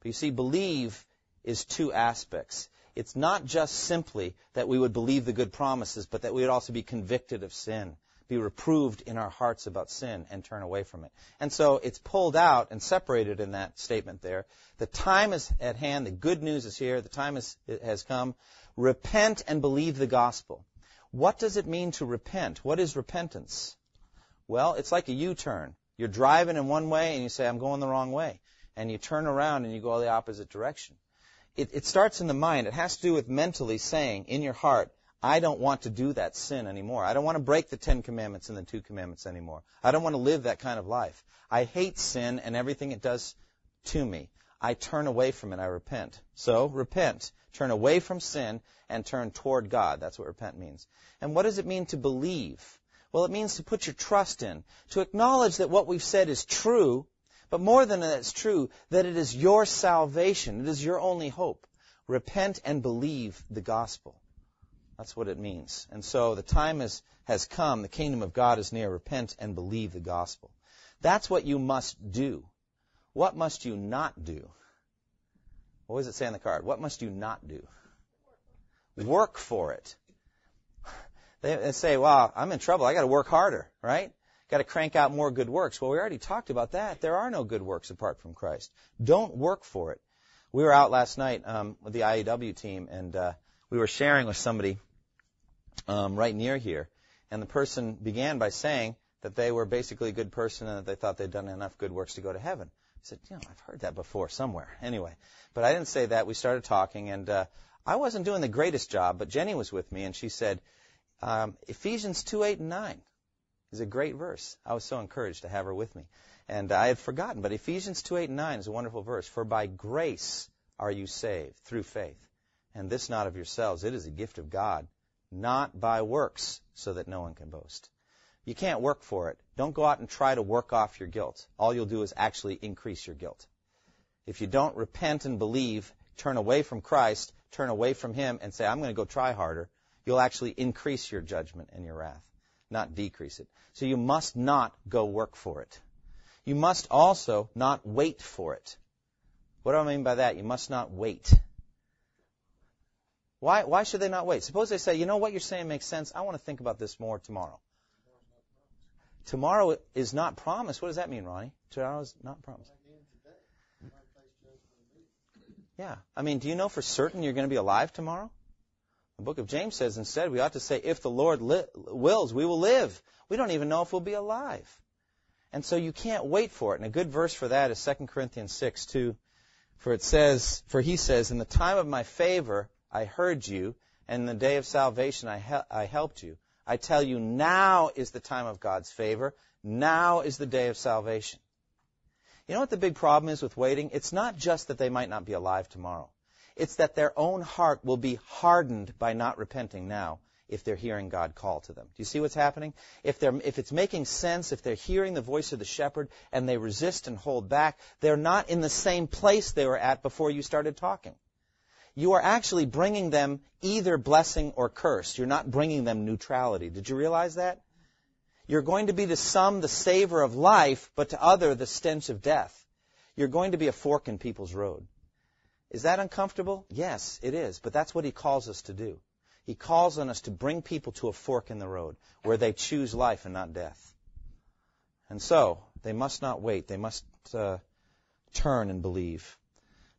B: But you see, believe is two aspects. It's not just simply that we would believe the good promises, but that we would also be convicted of sin, be reproved in our hearts about sin, and turn away from it. And so it's pulled out and separated in that statement there. The time is at hand. The good news is here. The time is, has come. Repent and believe the gospel. What does it mean to repent? What is repentance? Well, it's like a U-turn. You're driving in one way and you say, I'm going the wrong way. And you turn around and you go the opposite direction. It, it starts in the mind. It has to do with mentally saying in your heart, I don't want to do that sin anymore. I don't want to break the Ten Commandments and the Two Commandments anymore. I don't want to live that kind of life. I hate sin and everything it does to me. I turn away from it. I repent. So, repent. Turn away from sin and turn toward God. That's what repent means. And what does it mean to believe? Well, it means to put your trust in, to acknowledge that what we've said is true, but more than that it's true, that it is your salvation. It is your only hope. Repent and believe the gospel. That's what it means. And so the time is, has come. The kingdom of God is near. Repent and believe the gospel. That's what you must do. What must you not do? What does it say on the card? What must you not do? Work for it. They, say, well, I'm in trouble. I got to work harder, right? Got to crank out more good works. Well, we already talked about that. There are no good works apart from Christ. Don't work for it. We were out last night um, with the IEW team, and uh, we were sharing with somebody um, right near here, and the person began by saying that they were basically a good person and that they thought they'd done enough good works to go to heaven. I said, you know, I've heard that before somewhere. Anyway, but I didn't say that. We started talking, and uh, I wasn't doing the greatest job, but Jenny was with me, and she said, um, Ephesians 2, 8, and 9 is a great verse. I was so encouraged to have her with me. And I had forgotten, but Ephesians 2, 8, and 9 is a wonderful verse. For by grace are you saved through faith. And this not of yourselves. It is a gift of God, not by works, so that no one can boast. You can't work for it. Don't go out and try to work off your guilt. All you'll do is actually increase your guilt. If you don't repent and believe, turn away from Christ, turn away from Him, and say, I'm going to go try harder, you'll actually increase your judgment and your wrath, not decrease it. So you must not go work for it. You must also not wait for it. What do I mean by that? You must not wait. Why, why should they not wait? Suppose they say, you know what you're saying makes sense. I want to think about this more tomorrow. Tomorrow is not promised. What does that mean, Ronnie? Tomorrow is not promised. Yeah. I mean, do you know for certain you're going to be alive tomorrow? The book of James says instead we ought to say, if the Lord li- wills, we will live. We don't even know if we'll be alive. And so you can't wait for it. And a good verse for that is 2 Corinthians 6, 2. For it says, for he says, in the time of my favor I heard you, and in the day of salvation I, I helped you. I tell you, now is the time of God's favor. Now is the day of salvation. You know what the big problem is with waiting? It's not just that they might not be alive tomorrow. It's that their own heart will be hardened by not repenting now. if they're hearing God call to them. Do you see what's happening? If they're if it's making sense, if they're hearing the voice of the shepherd and they resist and hold back, they're not in the same place they were at before you started talking. You are actually bringing them either blessing or curse. You're not bringing them neutrality. Did you realize that? You're going to be to some the savor of life, but to other the stench of death. You're going to be a fork in people's road. Is that uncomfortable? Yes, it is. But that's what he calls us to do. He calls on us to bring people to a fork in the road where they choose life and not death. And so, they must not wait. They must uh, turn and believe.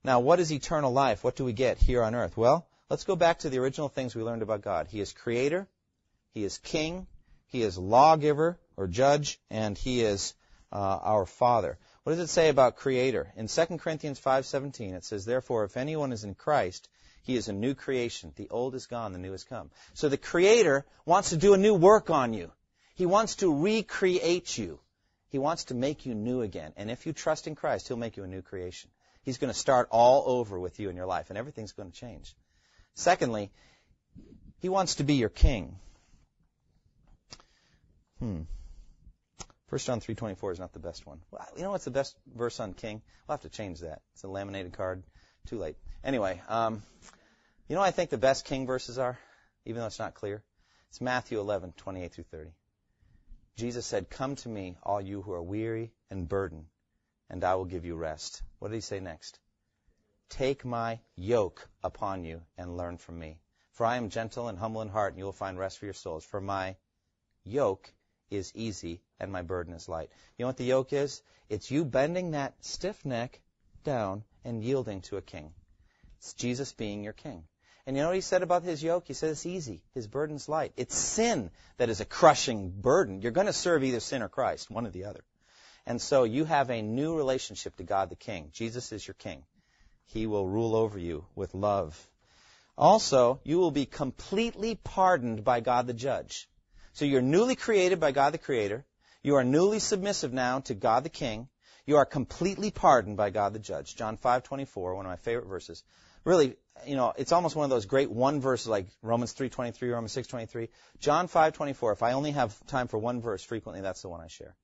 B: Now, what is eternal life? What do we get here on earth? Well, let's go back to the original things we learned about God. He is creator, He is king, He is lawgiver or judge, and He is uh, our Father. What does it say about creator? In 2 Corinthians 5:17 it says therefore if anyone is in Christ he is a new creation. The old is gone, the new has come. So the creator wants to do a new work on you. He wants to recreate you. He wants to make you new again. And if you trust in Christ, he'll make you a new creation. He's going to start all over with you in your life and everything's going to change. Secondly, he wants to be your king. Hmm. 1 John 3.24 is not the best one. Well, you know what's the best verse on king? We'll have to change that. It's a laminated card. Too late. Anyway, um, you know what I think the best king verses are, even though it's not clear? It's Matthew 11, 28 through 30. Jesus said, Come to me, all you who are weary and burdened, and I will give you rest. What did he say next? Take my yoke upon you and learn from me. For I am gentle and humble in heart, and you will find rest for your souls. For my yoke is easy and my burden is light. You know what the yoke is? It's you bending that stiff neck down and yielding to a king. It's Jesus being your king. And you know what he said about his yoke? He said it's easy. His burden's light. It's sin that is a crushing burden. You're going to serve either sin or Christ, one or the other. And so you have a new relationship to God the King. Jesus is your King. He will rule over you with love. Also, you will be completely pardoned by God the Judge. So you're newly created by God the Creator. You are newly submissive now to God the King. You are completely pardoned by God the Judge. John 5:24, one of my favorite verses. Really, you know, it's almost one of those great one verses like Romans 3:23, Romans 6:23. John 5:24. If I only have time for one verse, frequently that's the one I share.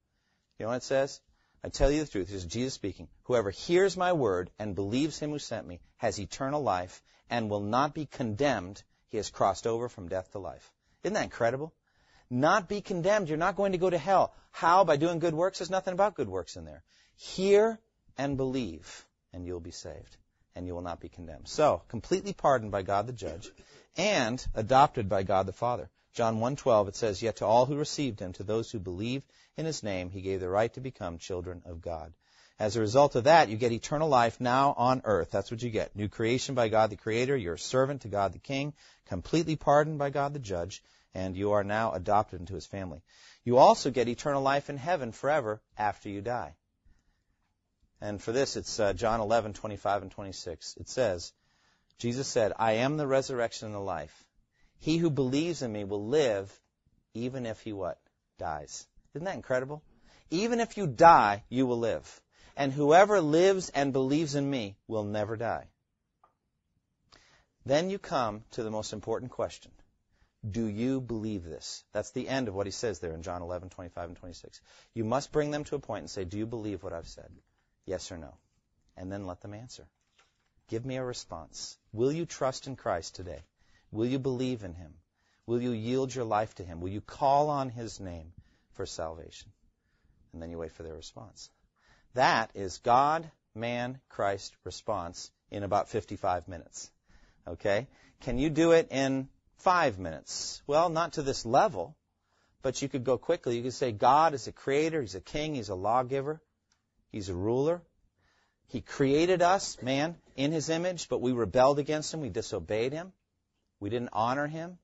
B: You know what it says? I tell you the truth. This is Jesus speaking. Whoever hears my word and believes him who sent me has eternal life and will not be condemned. He has crossed over from death to life. Isn't that incredible? Not be condemned. You're not going to go to hell. How? By doing good works? There's nothing about good works in there. Hear and believe, and you'll be saved, and you will not be condemned. So, completely pardoned by God the judge, and adopted by God the Father. John 1:12 it says, "Yet to all who received him, to those who believe in his name, he gave the right to become children of God." As a result of that, you get eternal life now on earth. That's what you get. New creation by God the Creator. You're a servant to God the King, completely pardoned by God the Judge, and you are now adopted into his family. You also get eternal life in heaven forever after you die. And for this, it's uh, John 11, 25 and 26. It says, Jesus said, I am the resurrection and the life. He who believes in me will live even if he what? Dies. Isn't that incredible? Even if you die, you will live. And whoever lives and believes in me will never die. Then you come to the most important question. Do you believe this? That's the end of what he says there in John 11, 25 and 26. You must bring them to a point and say, Do you believe what I've said? Yes or no? And then let them answer. Give me a response. Will you trust in Christ today? Will you believe in him? Will you yield your life to him? Will you call on his name for salvation? And then you wait for their response. That is God, man, Christ response in about 55 minutes. Okay? Can you do it in five minutes. Well, not to this level, but you could go quickly. You could say God is a creator, He's a king, He's a lawgiver, He's a ruler. He created us, man, in His image, but we rebelled against Him. We disobeyed Him. We didn't honor Him.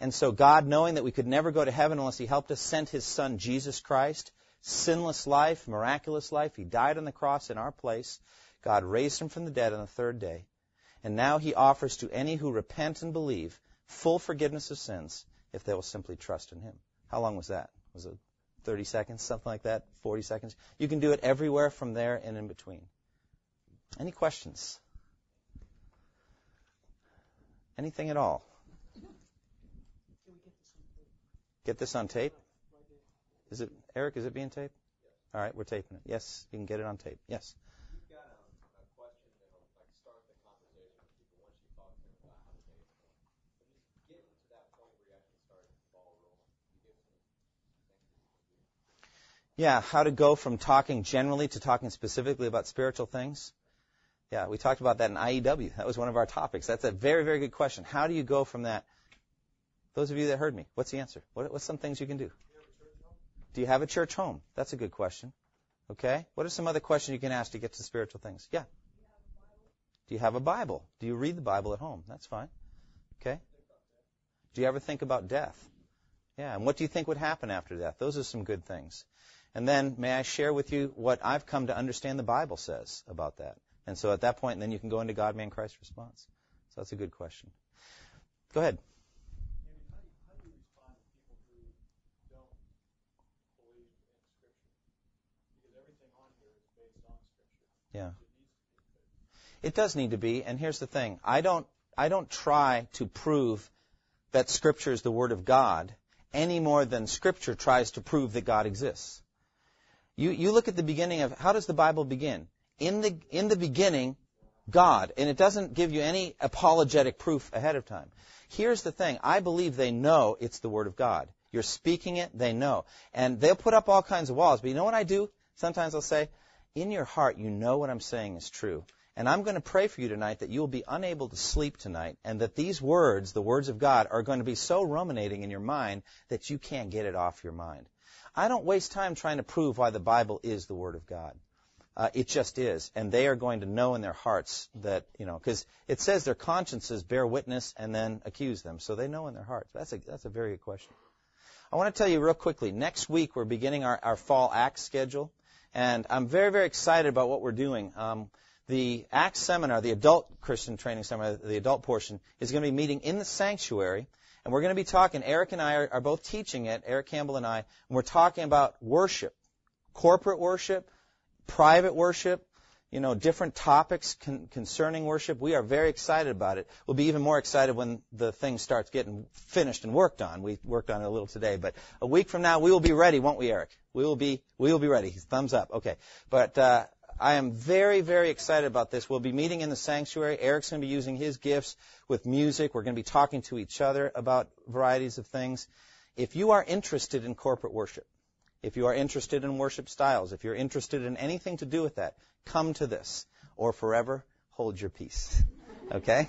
B: And so God, knowing that we could never go to heaven unless He helped us, sent His Son, Jesus Christ, sinless life, miraculous life. He died on the cross in our place. God raised Him from the dead on the third day. And now He offers to any who repent and believe full forgiveness of sins if they will simply trust in Him. How long was that? Was it 30 seconds, something like that? 40 seconds? You can do it everywhere from there and in between. Any questions? Anything at all?
C: Can we
B: get this on tape? Is it Eric? Is it being taped? All right, we're taping it. Yes, you can get it on tape. Yes. Yeah, how to go from talking generally to talking specifically about spiritual things. Yeah, we talked about that in IEW. That was one of our topics. That's a very, very good question. How do you go from that? Those of you that heard me, what's the answer? What, what's some things you can do? Do you have a church home? That's a good question. Okay. What are some other questions you can ask to get to spiritual things? Yeah. Do you have a Bible? Do you read the Bible at home? That's fine. Okay. Do you ever think about death? Yeah. And what do you think would happen after death? Those are some good things. And then may I share with you what I've come to understand the Bible says about that? And so at that point, then you can go into God, man, Christ response. So that's a good question. Go ahead. Yeah. It does need to be, and here's the thing. I don't I don't try to prove that scripture is the word of God any more than scripture tries to prove that God exists. You, you look at the beginning of, how does the Bible begin? In the, in the beginning, God. And it doesn't give you any apologetic proof ahead of time. Here's the thing. I believe they know it's the Word of God. You're speaking it, they know. And they'll put up all kinds of walls. But you know what I do? Sometimes I'll say, in your heart, you know what I'm saying is true. And I'm going to pray for you tonight that you will be unable to sleep tonight and that these words, the words of God, are going to be so ruminating in your mind that you can't get it off your mind. I don't waste time trying to prove why the Bible is the Word of God. Uh, it just is. And they are going to know in their hearts that, you know, because it says their consciences bear witness and then accuse them. So they know in their hearts. That's a, that's a very good question. I want to tell you real quickly, next week we're beginning our, our fall Acts schedule. And I'm very, very excited about what we're doing. Um, the Acts seminar, the adult Christian training seminar, the adult portion, is going to be meeting in the sanctuary and we're going to be talking, Eric and I are, are both teaching it, Eric Campbell and I, and we're talking about worship, corporate worship, private worship, you know, different topics con- concerning worship. We are very excited about it. We'll be even more excited when the thing starts getting finished and worked on. We worked on it a little today, but a week from now we will be ready, won't we, Eric? We will be we will be ready. Thumbs up. Okay, but uh, I am very, very excited about this. We'll be meeting in the sanctuary. Eric's going to be using his gifts with music. We're going to be talking to each other about varieties of things. If you are interested in corporate worship, if you are interested in worship styles, if you're interested in anything to do with that, come to this or forever hold your peace. Okay?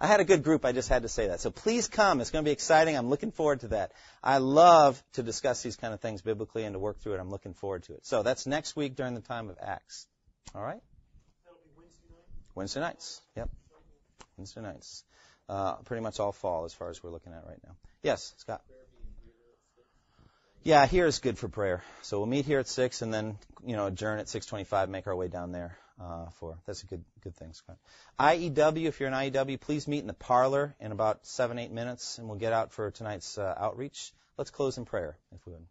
B: I had a good group. I just had to say that. So please come. It's going to be exciting. I'm looking forward to that. I love to discuss these kind of things biblically and to work through it. I'm looking forward to it. So that's next week during the time of Acts. All right? That'll be Wednesday nights. Wednesday nights. Yep. Wednesday nights. Uh, pretty much all fall as far as we're looking at right now. Yes, Scott. Yeah, here is good for prayer. So we'll meet here at six, and then you know adjourn at six twenty-five. Make our way down there uh, for. That's a good good thing, Scott. IEW, if you're an IEW, please meet in the parlor in about seven eight minutes, and we'll get out for tonight's uh, outreach. Let's close in prayer, if we would.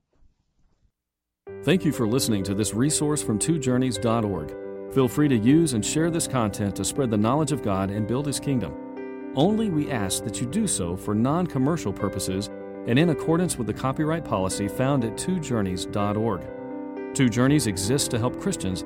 A: Thank you for listening to this resource from twojourneys.org. Feel free to use and share this content to spread the knowledge of God and build His kingdom. Only we ask that you do so for non commercial purposes and in accordance with the copyright policy found at twojourneys.org. Two Journeys exists to help Christians